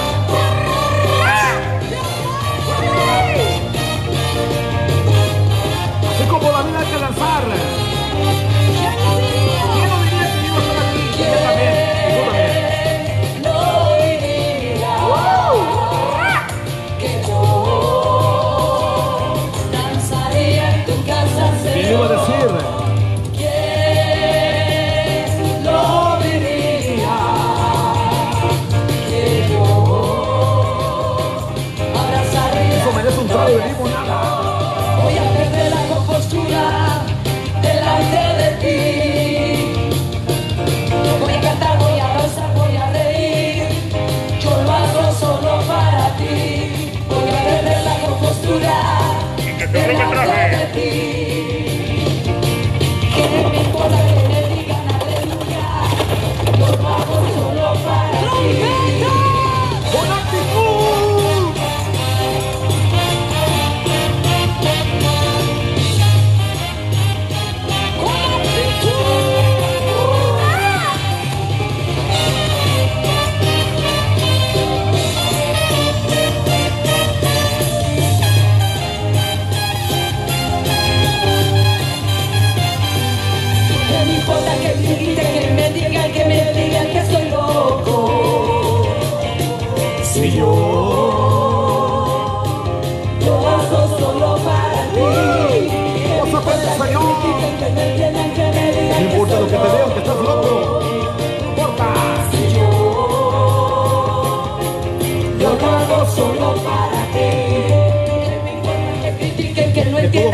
Así como la vida hay que lanzar.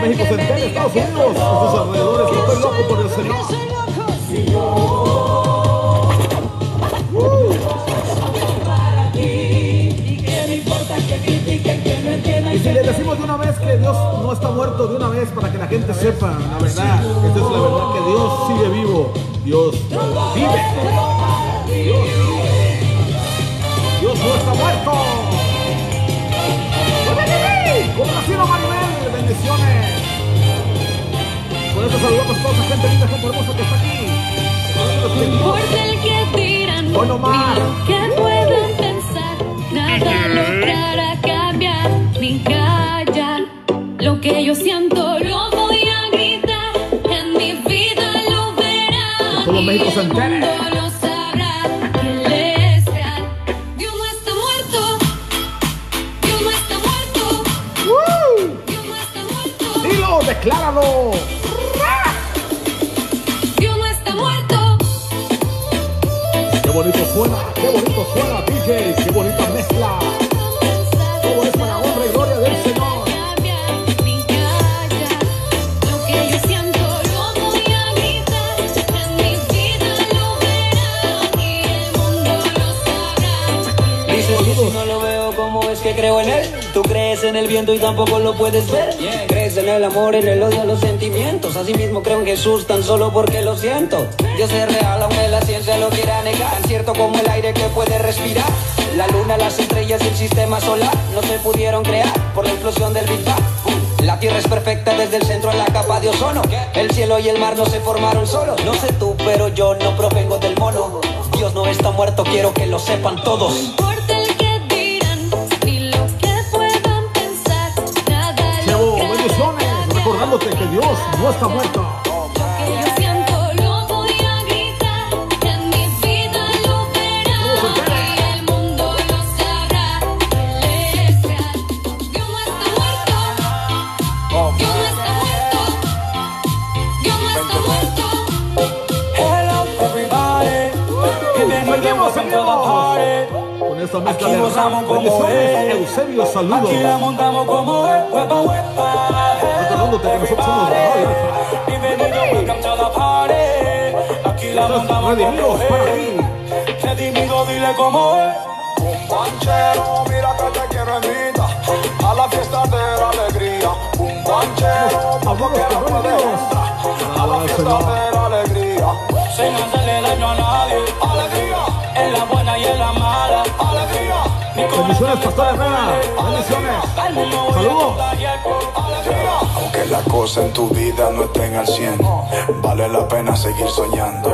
México, Central, Estados Unidos, en sus alrededores, no estoy loco por el Señor. Y si le decimos de una vez que Dios no está muerto de una vez para que la gente sepa la verdad, esa es la verdad que Dios sigue vivo, Dios vive. Dios, Dios no está muerto. hermosa, gente linda, gente hermosa que está aquí. Porque el que tiran no que pueden pensar, nada logrará cambiar ni callar. Lo que yo siento lo voy a gritar, en mi vida lo verán. Todo México se entere. decláralo. Juega DJ, qué bonita mezcla. Todo es para honra y gloria del Señor. No lo veo como es que creo en él. Tú crees en el viento y tampoco lo puedes ver. Crees en el amor, en el odio, los sentimientos. Asimismo creo en Jesús tan solo porque lo siento. Dios es real, aunque la ciencia lo quiera negar. Tan cierto como el aire que puede respirar. La luna, las estrellas y el sistema solar no se pudieron crear por la explosión del Big Bang. La tierra es perfecta desde el centro a la capa de ozono. El cielo y el mar no se formaron solos. No sé tú, pero yo no provengo del mono. Dios no está muerto, quiero que lo sepan todos. importa el que dirán, ni lo que puedan pensar, nada Chevo, lograré. bendiciones, recordándote que Dios no está muerto. Mezcla Aquí de gozamos como es. Eusebio, saludos. Aquí la montamos como es, huepa, huepa. Recordándote que nosotros somos Radio Alfa. Bienvenido, welcome to the party. Aquí la montamos como es. Redimido, dile cómo es. Un banchero, mira que te quiero invitar a la fiesta de la alegría. Un banchero, no entrar a la fiesta de la alegría. Sin hacerle daño a nadie. Alegría. Bendiciones, Pastor Herrera. Bendiciones. Saludos. Aunque las cosas en tu vida no estén al 100, vale la pena seguir soñando.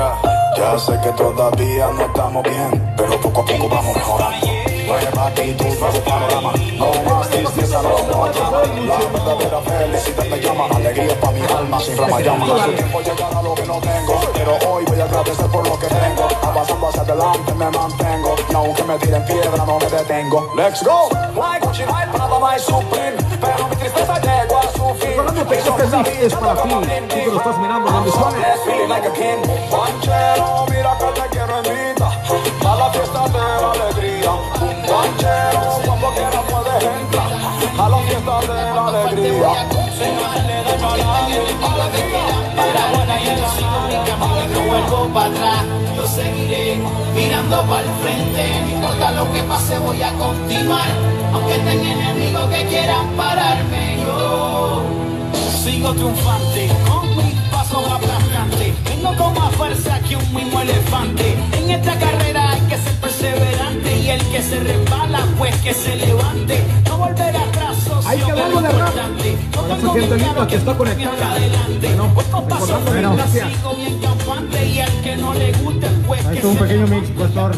Ya sé que todavía no estamos bien, pero poco a poco vamos mejorando. Nueva actitud, nuevo panorama, no más tristeza, no más drama. La verdadera felicidad me llama, alegría para mi alma, sin rama llama. A su tiempo llegará lo que no tengo, pero hoy voy a agradecer por lo que tengo. Avanzando hacia adelante me mantengo, y aunque me tiren piedra no me detengo. Let's go. Like Gucci, Prada, my Supreme, pero mi tristeza llegó a su fin. Este mix es para ti. Tú lo estás mirando, a king. Banchero, mira que te quiero invitar Un banchero, cuando quiera puedes entrar a la fiesta de la alegría. para atrás, yo seguiré mirando para el frente, no importa lo que pase voy a continuar, aunque tenga enemigos que quieran pararme, yo Sigo triunfante, con mis pasos aplastantes. Vengo con más fuerza que un mismo elefante. En esta carrera Y el que se resbala, pues que se levante. No volver atrás, socio, es rap. claro que está conectada. Bueno, recordando, que no guste, pues un pequeño mix, pastor.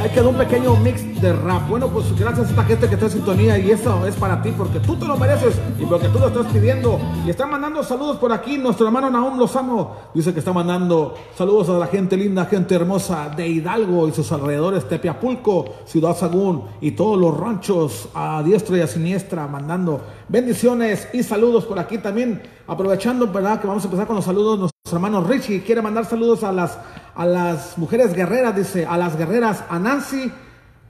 Ahí quedó un pequeño mix de rap. Bueno, pues gracias a esta gente que está en sintonía y eso es para ti porque tú te lo mereces y porque tú lo estás pidiendo. Y están mandando saludos por aquí. Nuestro hermano Nahum Lozano dice que está mandando saludos a la gente linda, gente hermosa de Hidalgo y sus alrededores, Tepiapulco, Ciudad Sagún y todos los ranchos a diestra y a siniestra, mandando bendiciones y saludos por aquí también. Aprovechando, ¿verdad? Que vamos a empezar con los saludos. Nuestro hermano Richie quiere mandar saludos a las, a las mujeres guerreras, dice, a las guerreras, a Nancy,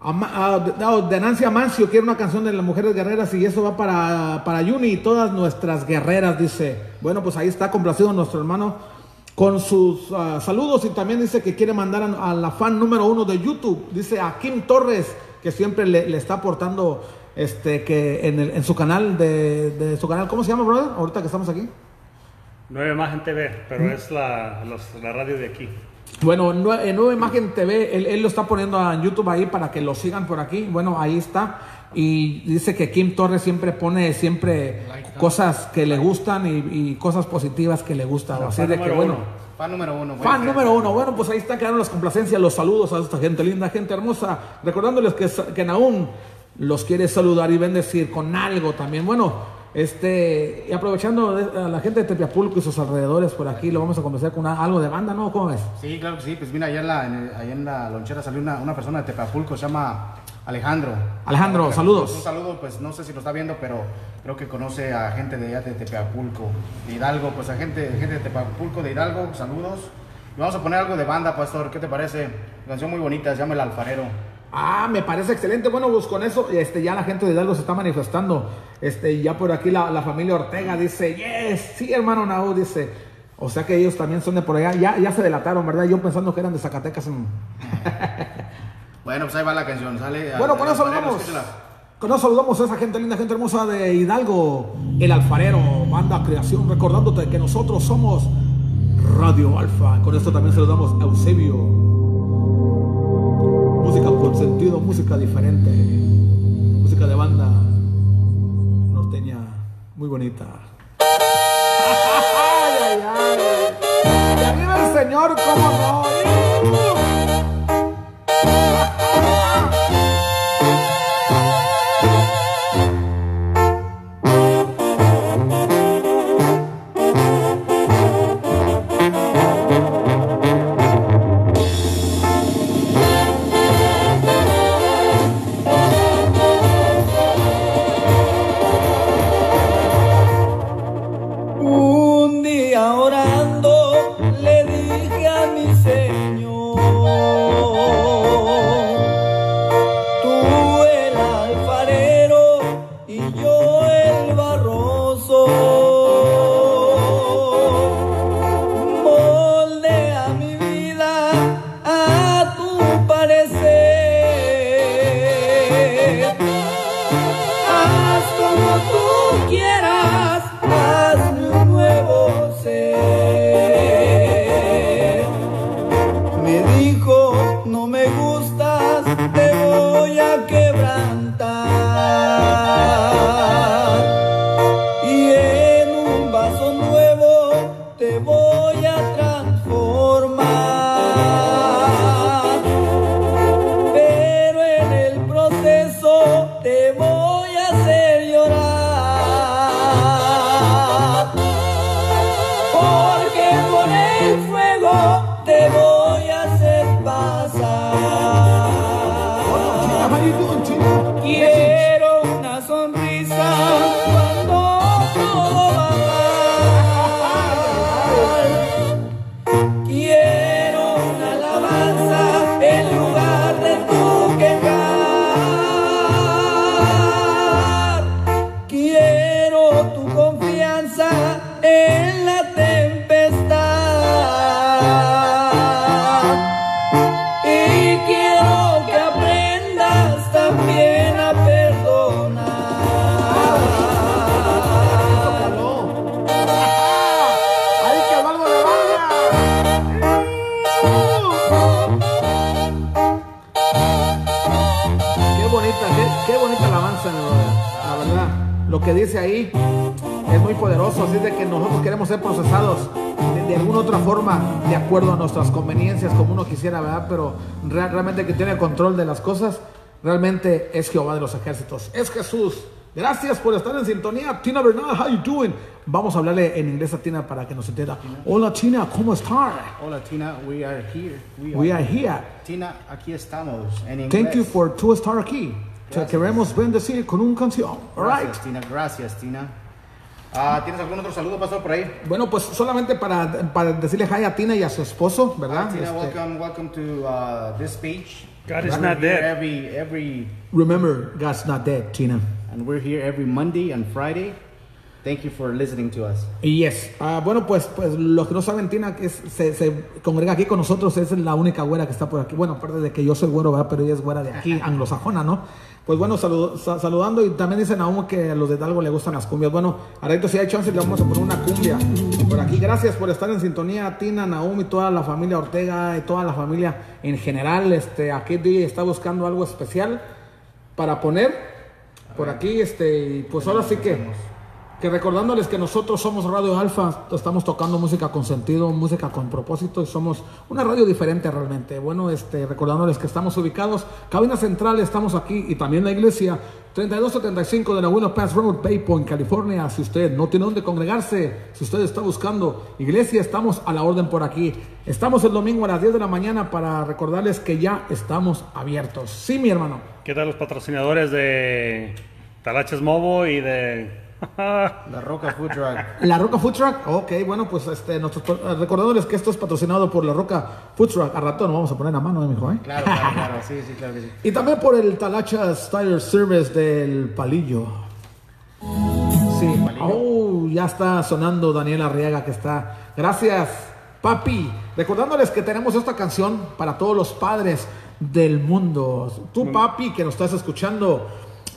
a, a- de Nancy Amancio, quiere una canción de las mujeres guerreras y eso va para, para Yuni y todas nuestras guerreras, dice. Bueno, pues ahí está complacido nuestro hermano con sus ah, saludos y también dice que quiere mandar a, a la fan número uno de YouTube, dice a Kim Torres, que siempre le, le está aportando este que en, el- en su canal de, de su canal, ¿cómo se llama, brother? Ahorita que estamos aquí. Nueva Imagen TV, pero es la, los- la radio de aquí. Bueno, en Nueva Imagen TV, él, él lo está poniendo en YouTube ahí para que lo sigan por aquí. Bueno, ahí está. Y dice que Kim Torres siempre pone siempre cosas que le gustan y, y cosas positivas que le gustan. Así de que bueno. uno. Fan número uno. Fan número uno. Bueno, pues ahí está quedando las complacencias, los saludos a esta gente linda, gente hermosa. Recordándoles que, que Naum los quiere saludar y bendecir con algo también. Bueno, este, y aprovechando a la gente de Tepiapulco y sus alrededores por aquí, lo vamos a conversar con una- algo de banda, ¿no? ¿Cómo ves? Sí, claro que sí. Pues mira, allá en la, en el- allá en la lonchera salió una, una persona de Tepapulco, se llama Alejandro. Alejandro, saludos. Un saludo, pues no sé si lo está viendo, pero creo que conoce a gente de allá de Tepapulco, de Hidalgo, pues a gente, gente de Tepapulco, de Hidalgo, saludos. Y vamos a poner algo de banda, pastor, ¿qué te parece? Canción muy bonita, se llama El Alfarero. Ah, me parece excelente. Bueno, pues con eso este, ya la gente de Hidalgo se está manifestando. Este, ya por aquí la, la familia Ortega dice, yes, sí, hermano Naú, dice. O sea que ellos también son de por allá. Ya, ya se delataron, ¿verdad? Yo pensando que eran de Zacatecas. Bueno, pues ahí va la canción, sale. Bueno, con eso vamos. escúchala. Nos saludamos a esa gente linda, gente hermosa de Hidalgo, el alfarero, banda creación, recordándote que nosotros somos Radio Alfa. Con esto también saludamos a Eusebio. Sentido, música diferente. Música de banda norteña, muy bonita. Ay, ay, ay. Y arriba el Señor, cómo no. Quisiera, ¿verdad? Pero re- realmente que tiene control de las cosas, realmente es Jehová de los ejércitos, es Jesús. Gracias por estar en sintonía. Tina Bernal, how you doing? Vamos a hablarle en inglés a Tina para que nos entienda. Hola Tina, ¿cómo estás? Hola Tina, we are here. We are here. Tina, aquí estamos. En inglés. Thank you for to estar aquí. Te queremos bendecir con una canción. All right. Gracias Tina, gracias Tina. Ah, ¿Tienes algún otro saludo, pastor, por ahí? Bueno, pues solamente para, para decirle hi a Tina y a su esposo, ¿verdad? Tina, Este, welcome, welcome to uh, this page. God is not dead. Every, every, remember, God's not dead, Tina. and we're here every Monday and Friday. Thank you for listening to us. Yes. Ah, bueno, pues, pues los que no saben, Tina que es- se, se congrega aquí con nosotros, es la única güera que está por aquí. Bueno, aparte de que yo soy güero, ¿verdad? Pero ella es güera de aquí, anglosajona, ¿no? Pues bueno, saludo- saludando y también dicen aún que a los de Hidalgo le gustan las cumbias. Bueno, ahorita si hay chance le vamos a poner una cumbia por aquí. Gracias por estar en sintonía, Tina, Naum y toda la familia Ortega y toda la familia en general. Este, aquí DJ está buscando algo especial para poner por aquí, este, y pues ahora sí que, que recordándoles que nosotros somos Radio Alfa, estamos tocando música con sentido, música con propósito y somos una radio diferente realmente. Bueno, este, recordándoles que estamos ubicados, cabina central, estamos aquí y también la iglesia 3275 de la Willow Pass Road, Bay Point, California. Si usted no tiene dónde congregarse, si usted está buscando iglesia, estamos a la orden por aquí. Estamos el domingo a las 10 de la mañana para recordarles que ya estamos abiertos. Sí, mi hermano. ¿Qué tal los patrocinadores de Talaches Mobo y de... La Roca Food Truck. La Roca Food Truck, ok, bueno, pues este, nosotros, recordándoles que esto es patrocinado por La Roca Food Truck. A rato nos vamos a poner a mano, ¿eh, mijo? ¿eh? Claro, claro, claro. Sí, sí, claro que sí. Y también por el Talacha Tire Service del Palillo. Sí, oh, ya está sonando Daniel Arriaga que está. Gracias, papi. Recordándoles que tenemos esta canción para todos los padres del mundo. Tú, papi, que nos estás escuchando,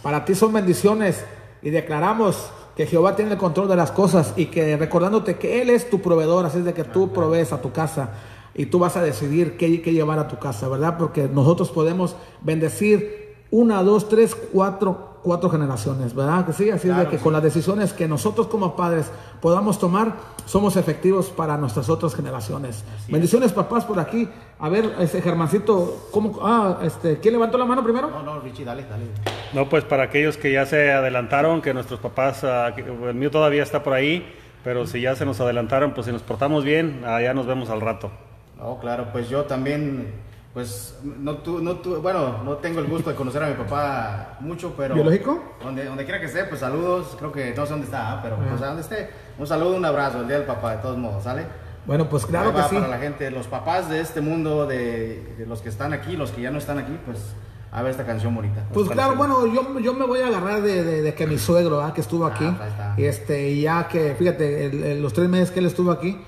para ti son bendiciones y declaramos que Jehová tiene el control de las cosas y que recordándote que Él es tu proveedor, así es de que tú provees a tu casa y tú vas a decidir qué, qué llevar a tu casa, ¿verdad? Porque nosotros podemos bendecir una, dos, tres, cuatro, cuatro generaciones, ¿verdad? Que sí, así es de que con las decisiones que nosotros como padres podamos tomar, somos efectivos para nuestras otras generaciones. Bendiciones, papás, por aquí. A ver, ese Germancito, ¿cómo? Ah, este, ¿quién levantó la mano primero? No, no, Richie, dale, dale. No, pues para aquellos que ya se adelantaron, que nuestros papás, ah, el mío todavía está por ahí, pero si ya se nos adelantaron, pues si nos portamos bien, allá nos vemos al rato. No, claro, pues yo también, pues no tu, no tu- bueno, no tengo el gusto de conocer a mi papá mucho, pero ¿Biológico? Donde, donde quiera que esté, pues saludos, creo que no sé dónde está, ah, pero Ah. pues a donde esté, un saludo, un abrazo, el día del papá, de todos modos, ¿sale? Bueno, pues claro que sí. Para la gente, los papás de este mundo, de, de los que están aquí, los que ya no están aquí, pues a ver esta canción bonita. Pues ¿Os claro, bueno, yo, yo me voy a agarrar de, de- de que mi suegro, ¿verdad? que estuvo aquí, Ah, está. y este, y ya que, fíjate, el- el- los tres meses que él estuvo aquí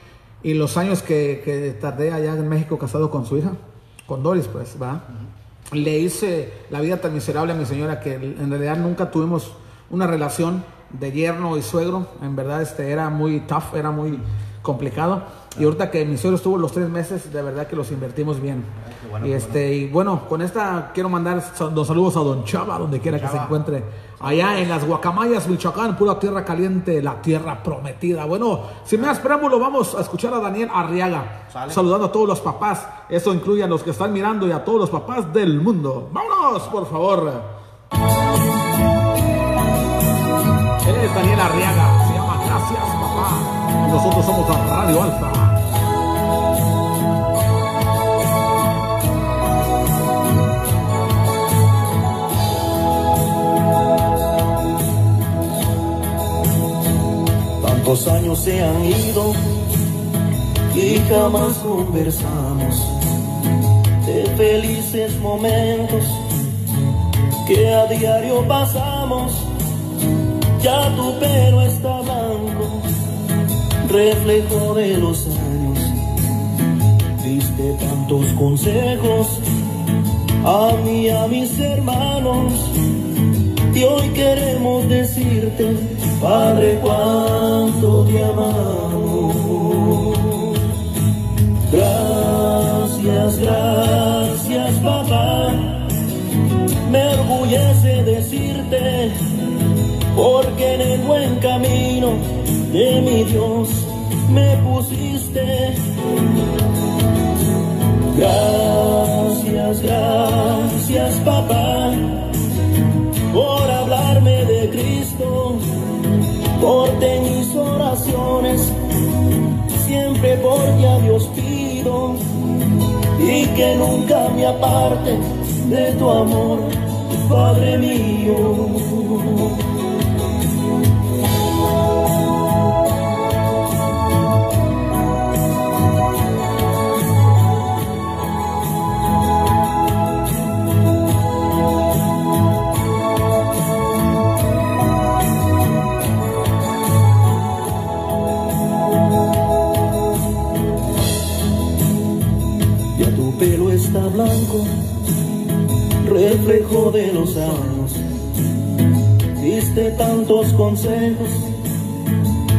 y los años que, que tardé allá en México casado con su hija, con Doris, pues, ¿va? Le hice la vida tan miserable a mi señora que en realidad nunca tuvimos una relación de yerno y suegro, en verdad este, era muy tough, era muy complicado. Y ahorita que mi suegro estuvo los tres meses, de verdad que los invertimos bien. bueno, y qué este, y bueno, con esta quiero mandar los saludos a Don Chava, donde quiera que se encuentre. Allá en las Guacamayas, Michoacán, pura tierra caliente, la tierra prometida. Bueno, sin más preámbulo, vamos a escuchar a Daniel Arriaga, Sale. saludando a todos los papás. Eso incluye a los que están mirando y a todos los papás del mundo. ¡Vámonos, por favor! Él es Daniel Arriaga, nosotros somos la Radio Alfa. Tantos años se han ido y jamás conversamos de felices momentos que a diario pasamos. Ya tu pelo está blanco, reflejo de los años. Diste tantos consejos a mí y a mis hermanos. Y hoy queremos decirte, Padre, cuánto te amamos. Gracias, gracias, papá. Me orgullece decirte, porque en el buen camino de mi Dios me pusiste. Gracias, gracias, papá por hablarme de Cristo, porque mis oraciones siempre por ti a Dios pido y que nunca me aparte de tu amor, Padre mío. Reflejo de los años. Diste tantos consejos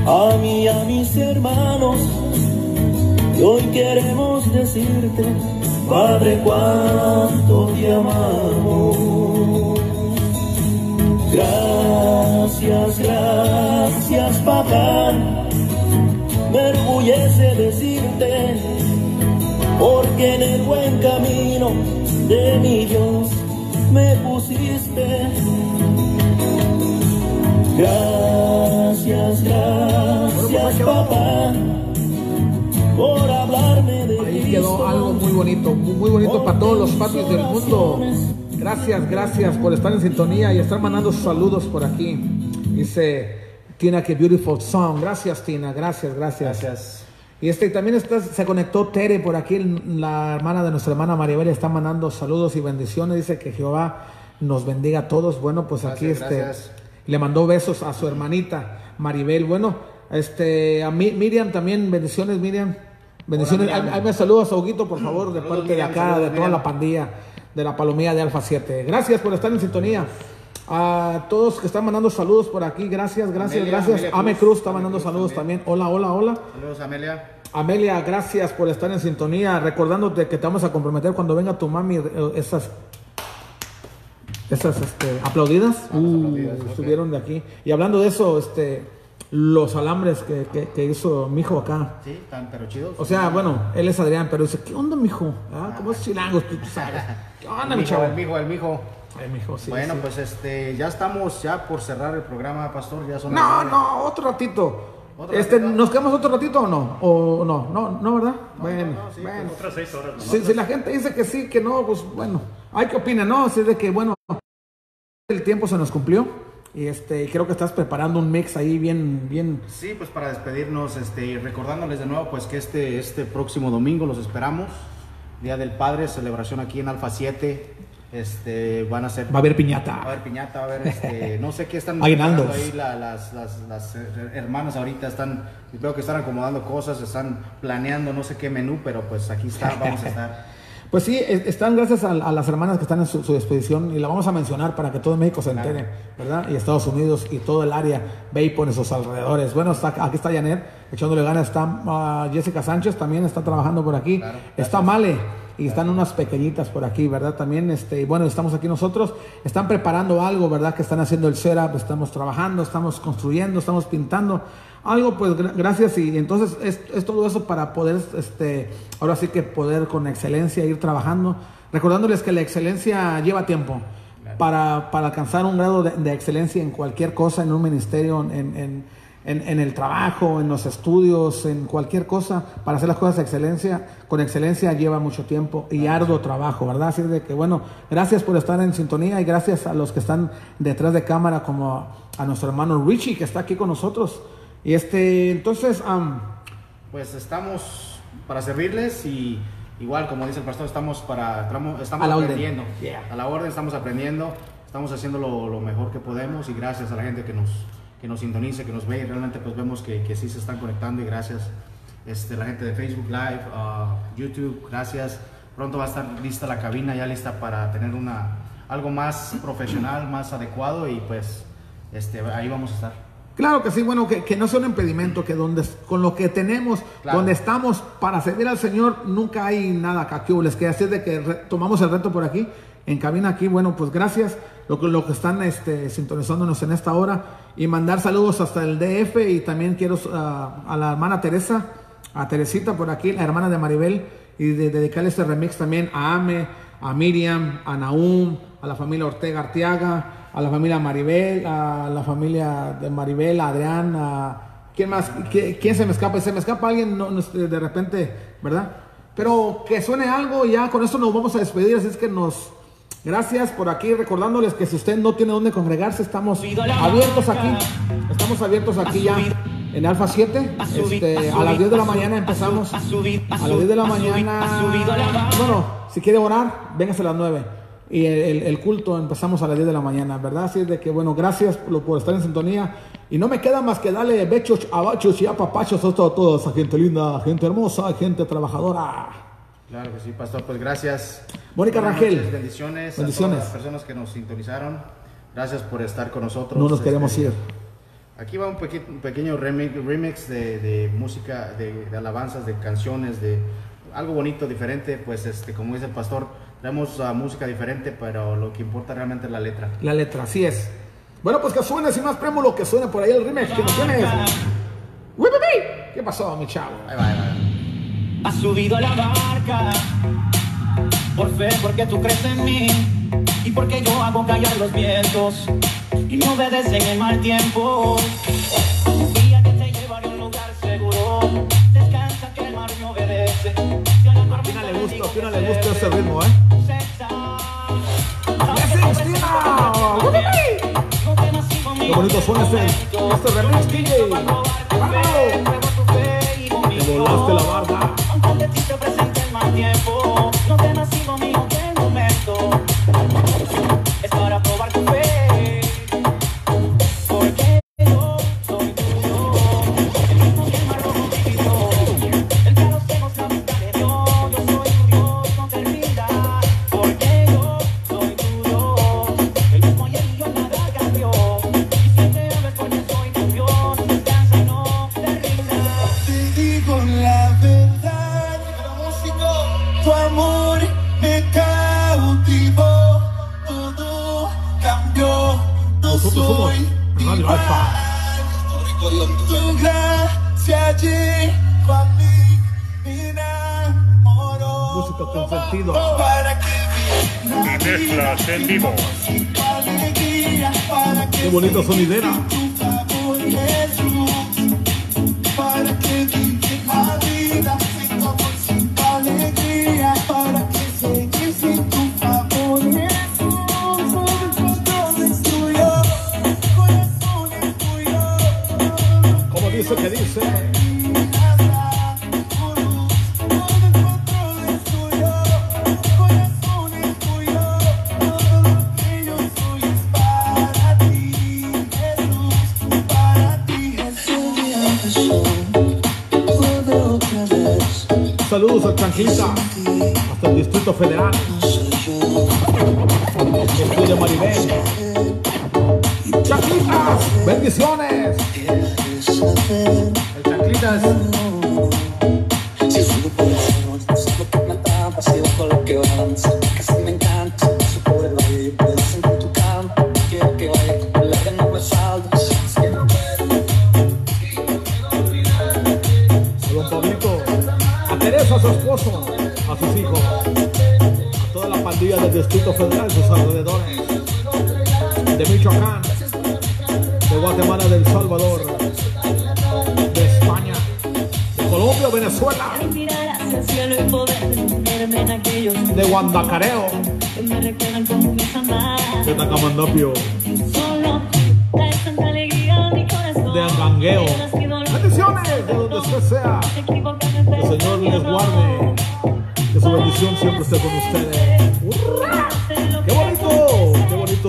a mí y a mis hermanos. Y hoy queremos decirte, Padre, cuánto te amamos. Gracias, gracias, papá. Me orgullece decirte, porque en el buen camino de mi Dios me pusiste. Gracias, gracias, papá, por hablarme de Ahí quedó algo muy bonito, muy, bonito para todos los patios del mundo. Gracias, gracias por estar en sintonía y estar mandando saludos por aquí. Dice Tina, que beautiful song. Gracias, Tina, gracias, gracias. Gracias. Y este también está, se conectó Tere por aquí, la hermana de nuestra hermana Maribel está mandando saludos y bendiciones. Dice que Jehová nos bendiga a todos. Bueno, pues aquí este gracias. le mandó besos a su hermanita Maribel. Bueno, este a Mi- Miriam también bendiciones, Miriam. Bendiciones. Hola, Miriam. Ahí ahí me saludas, Huguito, por favor, de Saludos, parte de acá, saludos, de toda Miriam. la pandilla de la palomía de Alfa 7. Gracias por estar en sintonía. A todos que están mandando saludos por aquí, gracias, gracias, Amelia, gracias. Amelia Ame Cruz, Cruz está mandando Cruz saludos también. también. Hola, hola, hola. Saludos, Amelia. Amelia, gracias por estar en sintonía. Recordándote que te vamos a comprometer cuando venga tu mami, eh, esas, esas este, aplaudidas, uh, estuvieron de aquí. Y hablando de eso, este, los alambres que, que, que hizo mi hijo acá. Sí, tan pero chidos. O sea, bueno, él es Adrián, pero dice, ¿qué onda, mijo? Ah, ¿Cómo es chilango? Tú sabes. ¿Qué onda, el mi mijo, chavo? el mijo, el mijo. Mijo, sí, bueno, sí. pues este, ya estamos ya por cerrar el programa, Pastor. Ya son No, no, otro ratito. ¿Otro Este, ratito? ¿Nos quedamos otro ratito o no? ¿O no? No, no ¿verdad? bueno, bueno. Otras seis horas. Si, si la gente dice que sí, que no, pues bueno, hay que opinar, ¿no? Así de que, bueno, el tiempo se nos cumplió y este, creo que estás preparando un mix ahí bien, bien. Sí, pues para despedirnos, este, y recordándoles de nuevo, pues que este, este próximo domingo los esperamos. Día del Padre, celebración aquí en Alfa 7. Este, van a ser. Va a haber piñata. Va a haber piñata, va a haber este, no sé qué están Aguinaldos. ahí la- las, las, las, hermanas ahorita están, creo que están acomodando cosas, están planeando no sé qué menú, pero pues aquí está, vamos a estar. Pues sí, es- están gracias a, a las hermanas que están en su, su expedición y la vamos a mencionar para que todo México se entere, ¿verdad? Y Estados Unidos y todo el área, Baypon y sus alrededores. Bueno, está, aquí está Janet echándole ganas, está ah, Jessica Sánchez también está trabajando por aquí, está Male y están unas pequeñitas por aquí, ¿verdad? También, este, y bueno, estamos aquí nosotros, están preparando algo, ¿verdad? Que están haciendo el setup, estamos trabajando, estamos construyendo, estamos pintando algo, pues gra- gracias y entonces es, es todo eso para poder, este, ahora sí que poder con excelencia ir trabajando, recordándoles que la excelencia lleva tiempo. Para, para alcanzar un grado de, de excelencia en cualquier cosa, en un ministerio, en, en- en- en el trabajo, en los estudios, en cualquier cosa, para hacer las cosas de excelencia, con excelencia lleva mucho tiempo y arduo trabajo, ¿verdad? Así de que, bueno, gracias por estar en sintonía y gracias a los que están detrás de cámara, como a nuestro hermano Richie, que está aquí con nosotros. Y este, entonces, am, Pues estamos para servirles y igual como dice el pastor, estamos para estamos, aprendiendo. Yeah. A la orden estamos aprendiendo, estamos haciendo lo, lo mejor que podemos y gracias a la gente que nos que nos sintonice, que nos ve y realmente pues vemos que, que sí se están conectando y gracias este, la gente de Facebook Live, ah, YouTube, gracias. Pronto va a estar lista la cabina, ya lista para tener una algo más profesional, más adecuado y pues este, ahí vamos a estar. Claro que sí, bueno, que, que no sea un impedimento, que donde con lo que tenemos, Claro. donde estamos para servir al Señor, nunca hay nada caquibles, que así es de que re- tomamos el reto por aquí, en cabina aquí, bueno, pues gracias, lo que, lo que están este, sintonizándonos en esta hora, y mandar saludos hasta el DF, y también quiero ah, a la hermana Teresa, a Teresita por aquí, la hermana de Maribel, y de, dedicarle este remix también a Ame, a Miriam, a Naum, a la familia Ortega Arteaga, a la familia Maribel, a la familia de Maribel, a Adrián, a... ¿Quién más? ¿Qui- ¿Quién se me escapa? ¿Se me escapa alguien de repente, verdad? Pero que suene algo ya con esto nos vamos a despedir, así es que nos... Gracias por aquí, recordándoles que si usted no tiene dónde congregarse, estamos abiertos aquí, estamos abiertos aquí ya en Alfa 7, este, a las 10 de la mañana empezamos, a las 10 de la mañana, bueno, si quiere orar, véngase a las 9. Y el, culto empezamos a las 10 de la mañana, ¿verdad? Así es de que, bueno, gracias por, estar en sintonía. Y no me queda más que darle bechos, abachos y apapachos a toda, toda esa gente linda, gente hermosa, gente trabajadora. Claro que sí, pastor. Pues gracias. Mónica Buenas Rangel. noches, bendiciones, Bendiciones. a todas las personas que nos sintonizaron. Gracias por estar con nosotros. No nos queremos Este, ir. Aquí va un, peque- un pequeño remix, de, de música, de, de alabanzas, de canciones, de algo bonito, diferente. Pues este, como dice el pastor, traemos ah, música diferente, pero lo que importa realmente es la letra. La letra, así es. Bueno, pues que suene sin más prémulo, que suene por ahí el remix, que nos. ¿Qué pasó, mi chavo? Ahí va, ahí va. Has subido a la barca por fe, porque tú crees en mí y porque yo hago callar los vientos y me obedecen en mal tiempo. Día que te llevaré a un lugar seguro, descansa que el mar me obedece. Si a la tormenta le gusta, gusta ese ritmo, ¿eh? Qué bonito suena este, este remix, DJ. ¡Bravo! Te volaste la barba. Aunque de ti se presente el mal tiempo, no temas, hijo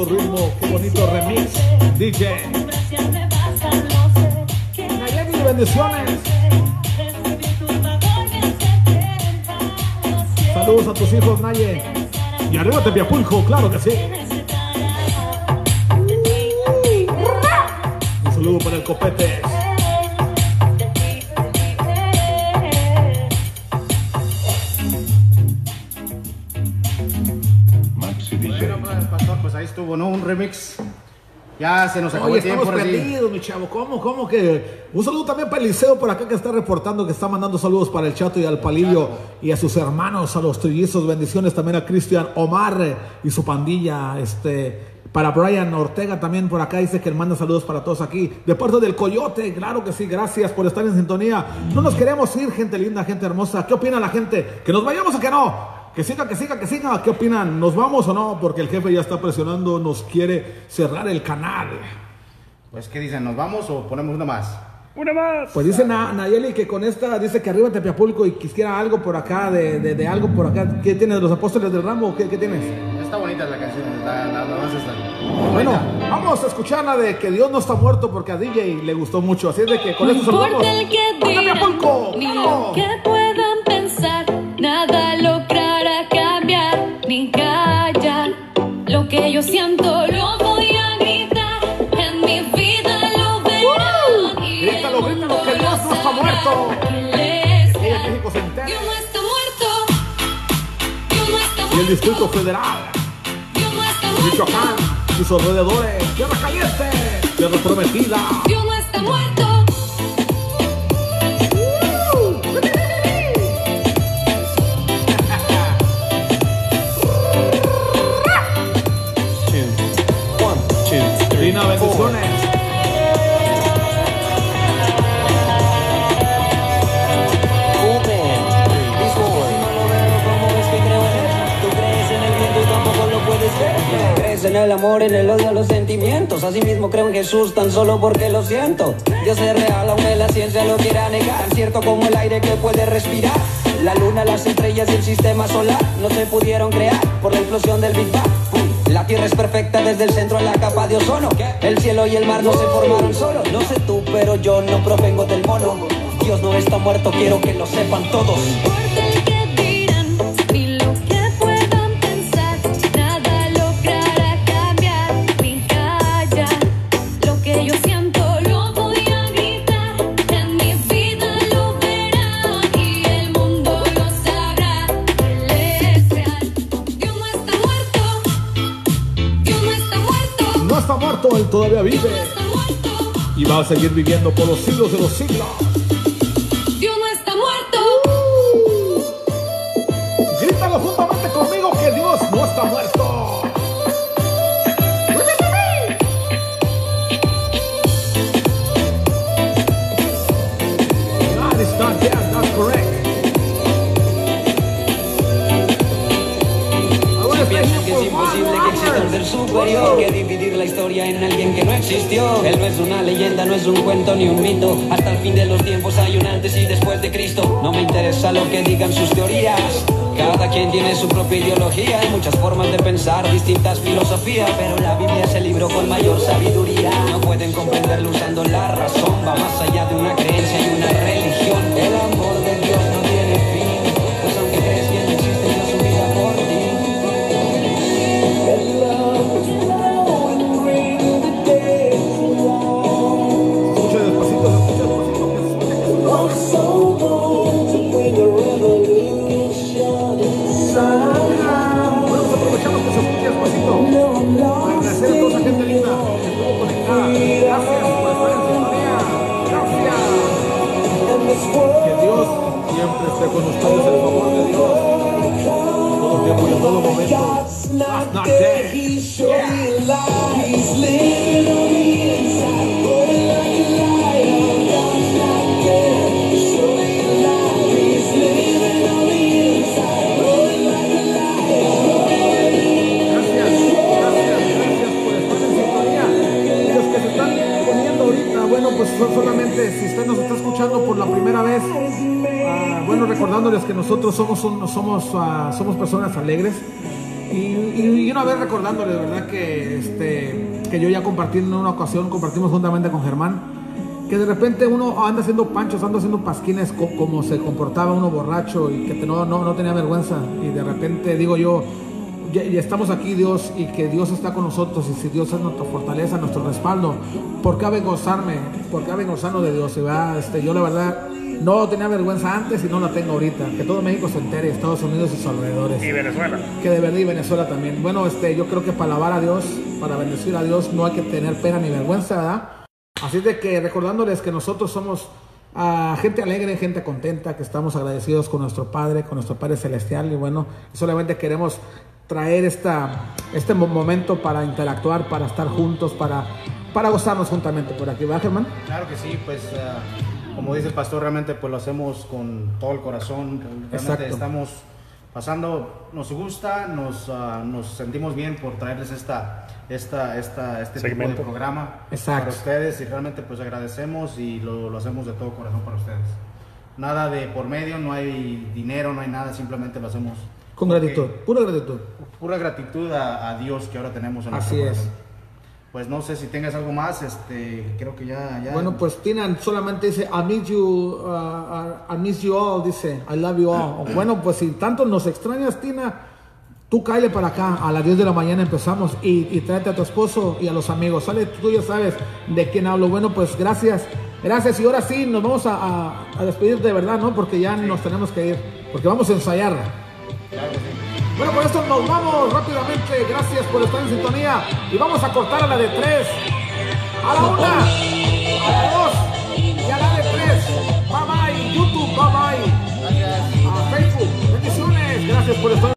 ritmo! ¡Qué bonito remix! DJ. Nayeli, bendiciones. Saludos a tus hijos, Naye. Y arriba Tepiapulco, claro que sí. Un saludo para el copete. ¿No? Un remix. Ya se nos acabó Oye, el tiempo. estamos perdidos, mi chavo. ¿Cómo, cómo que? Un saludo también para Eliseo por acá que está reportando, que está mandando saludos para el Chato y al Palillo y a sus hermanos, a los trillizos. Bendiciones también a Cristian Omar y su pandilla. Este, para Brian Ortega también por acá dice que manda saludos para todos aquí. De parte del Coyote, claro que sí. Gracias por estar en sintonía. No nos queremos ir, gente linda, gente hermosa. ¿Qué opina la gente? ¿Que nos vayamos o que no? Que siga, que siga, que siga. ¿Qué opinan? ¿Nos vamos o no? Porque el jefe ya está presionando, nos quiere cerrar el canal. Pues, ¿qué dicen? ¿Nos vamos o ponemos una más? Una más. Pues dice Na- Nayeli que con esta dice que arriba Tepiapulco y quisiera algo por acá, de, de- de algo por acá. ¿Qué tienes de los apóstoles del ramo? ¿Qué, qué tienes? Está bonita la canción, la, la, la está. Bueno, vamos a escuchar la de que Dios no está muerto porque a DJ le gustó mucho. Así es de que con esto saludamos. el que lo que puedan pensar, nada logrará callar. Lo que yo siento lo voy a gritar, en mi vida lo verán. y el Grítalo, grítalo, que Dios no está muerto. México se. Dios no está muerto, Dios no está Y el Distrito Federal, Dios no está muerto, Michoacán, sus alrededores, Tierra Caliente, Tierra Prometida. Dios no está muerto. Lina, bendiciones. Tú crees en el viento y tampoco lo puedes ver. Crees en el amor, en el odio, los sentimientos. Asimismo creo en Jesús tan solo porque lo siento. Dios es real, aunque la ciencia lo quiera negar. Cierto como el aire que puede respirar. La luna, las estrellas y el sistema solar no se pudieron crear por la explosión del Big Bang. La tierra es perfecta desde el centro a la capa de ozono. El cielo y el mar no se formaron solo. No sé tú, pero yo no provengo del mono. Dios no está muerto, quiero que lo sepan todos. A seguir viviendo por los siglos de los siglos. En alguien que no existió. Él no es una leyenda, no es un cuento ni un mito. Hasta el fin de los tiempos hay un antes y después de Cristo. No me interesa lo que digan sus teorías. Cada quien tiene su propia ideología, hay muchas formas de pensar, distintas filosofías, pero la Biblia es el libro con mayor sabiduría. No pueden comprenderlo usando la razón, va más allá de una creencia y una religión. Dios siempre esté con ustedes, el favor de Dios. Todo tiempo y en todo momento. Last not dead. Los recordándoles que nosotros somos, un- somos, ah, somos personas alegres. Y, y- una vez recordándoles, ¿verdad? Que, este, que yo ya compartí en una ocasión, compartimos juntamente con Germán, que de repente uno anda haciendo panchos, anda haciendo pasquines co- como se comportaba uno borracho y que no, no, no tenía vergüenza. Y de repente digo yo, ya, ya estamos aquí Dios y que Dios está con nosotros y si Dios es nuestra fortaleza, nuestro respaldo, ¿por qué avergonzarme? ¿Por qué avergonzarnos de Dios? Y va, este, yo la verdad no tenía vergüenza antes y no la tengo ahorita. Que todo México se entere, Estados Unidos y sus alrededores. Y Venezuela. Que de verdad y Venezuela también. Bueno, este, yo creo que para alabar a Dios, para bendecir a Dios, no hay que tener pena ni vergüenza, ¿verdad? Así de que recordándoles que nosotros somos ah, gente alegre, gente contenta, que estamos agradecidos con nuestro Padre, con nuestro Padre Celestial. Y bueno, solamente queremos traer esta, este mo- momento para interactuar, para estar juntos, para, para gozarnos juntamente por aquí, ¿verdad, Germán? Claro que sí, pues ah, como dice el pastor, realmente pues lo hacemos con todo el corazón, realmente Exacto. estamos pasando, nos gusta, nos, ah, nos sentimos bien por traerles esta, esta, esta, este tipo de programa Exacto. para ustedes y realmente pues agradecemos y lo, lo hacemos de todo corazón para ustedes. Nada de por medio, no hay dinero, no hay nada, simplemente lo hacemos Con gratitud, pura gratitud. pura gratitud a, a Dios que ahora tenemos en nuestro Así es. Pues no sé si tengas algo más, este, creo que ya, ya Bueno, pues Tina solamente dice, I miss you, uh, uh, I miss you all, dice, I love you all. Bueno, pues si tanto nos extrañas, Tina, tú cáele para acá, a las 10 de la mañana empezamos y, y tráete a tu esposo y a los amigos. Sale, tú ya sabes de quién hablo. Bueno, pues gracias, gracias. Y ahora sí, nos vamos a, a- a despedir de verdad, ¿no? Porque ya nos tenemos que ir, porque vamos a ensayar. Bueno, por esto nos vamos rápidamente. Gracias por estar en sintonía. Y vamos a cortar a la de tres. A la una, a la dos y a la de tres. Bye bye. YouTube, bye bye. A Facebook. Bendiciones. Gracias por estar.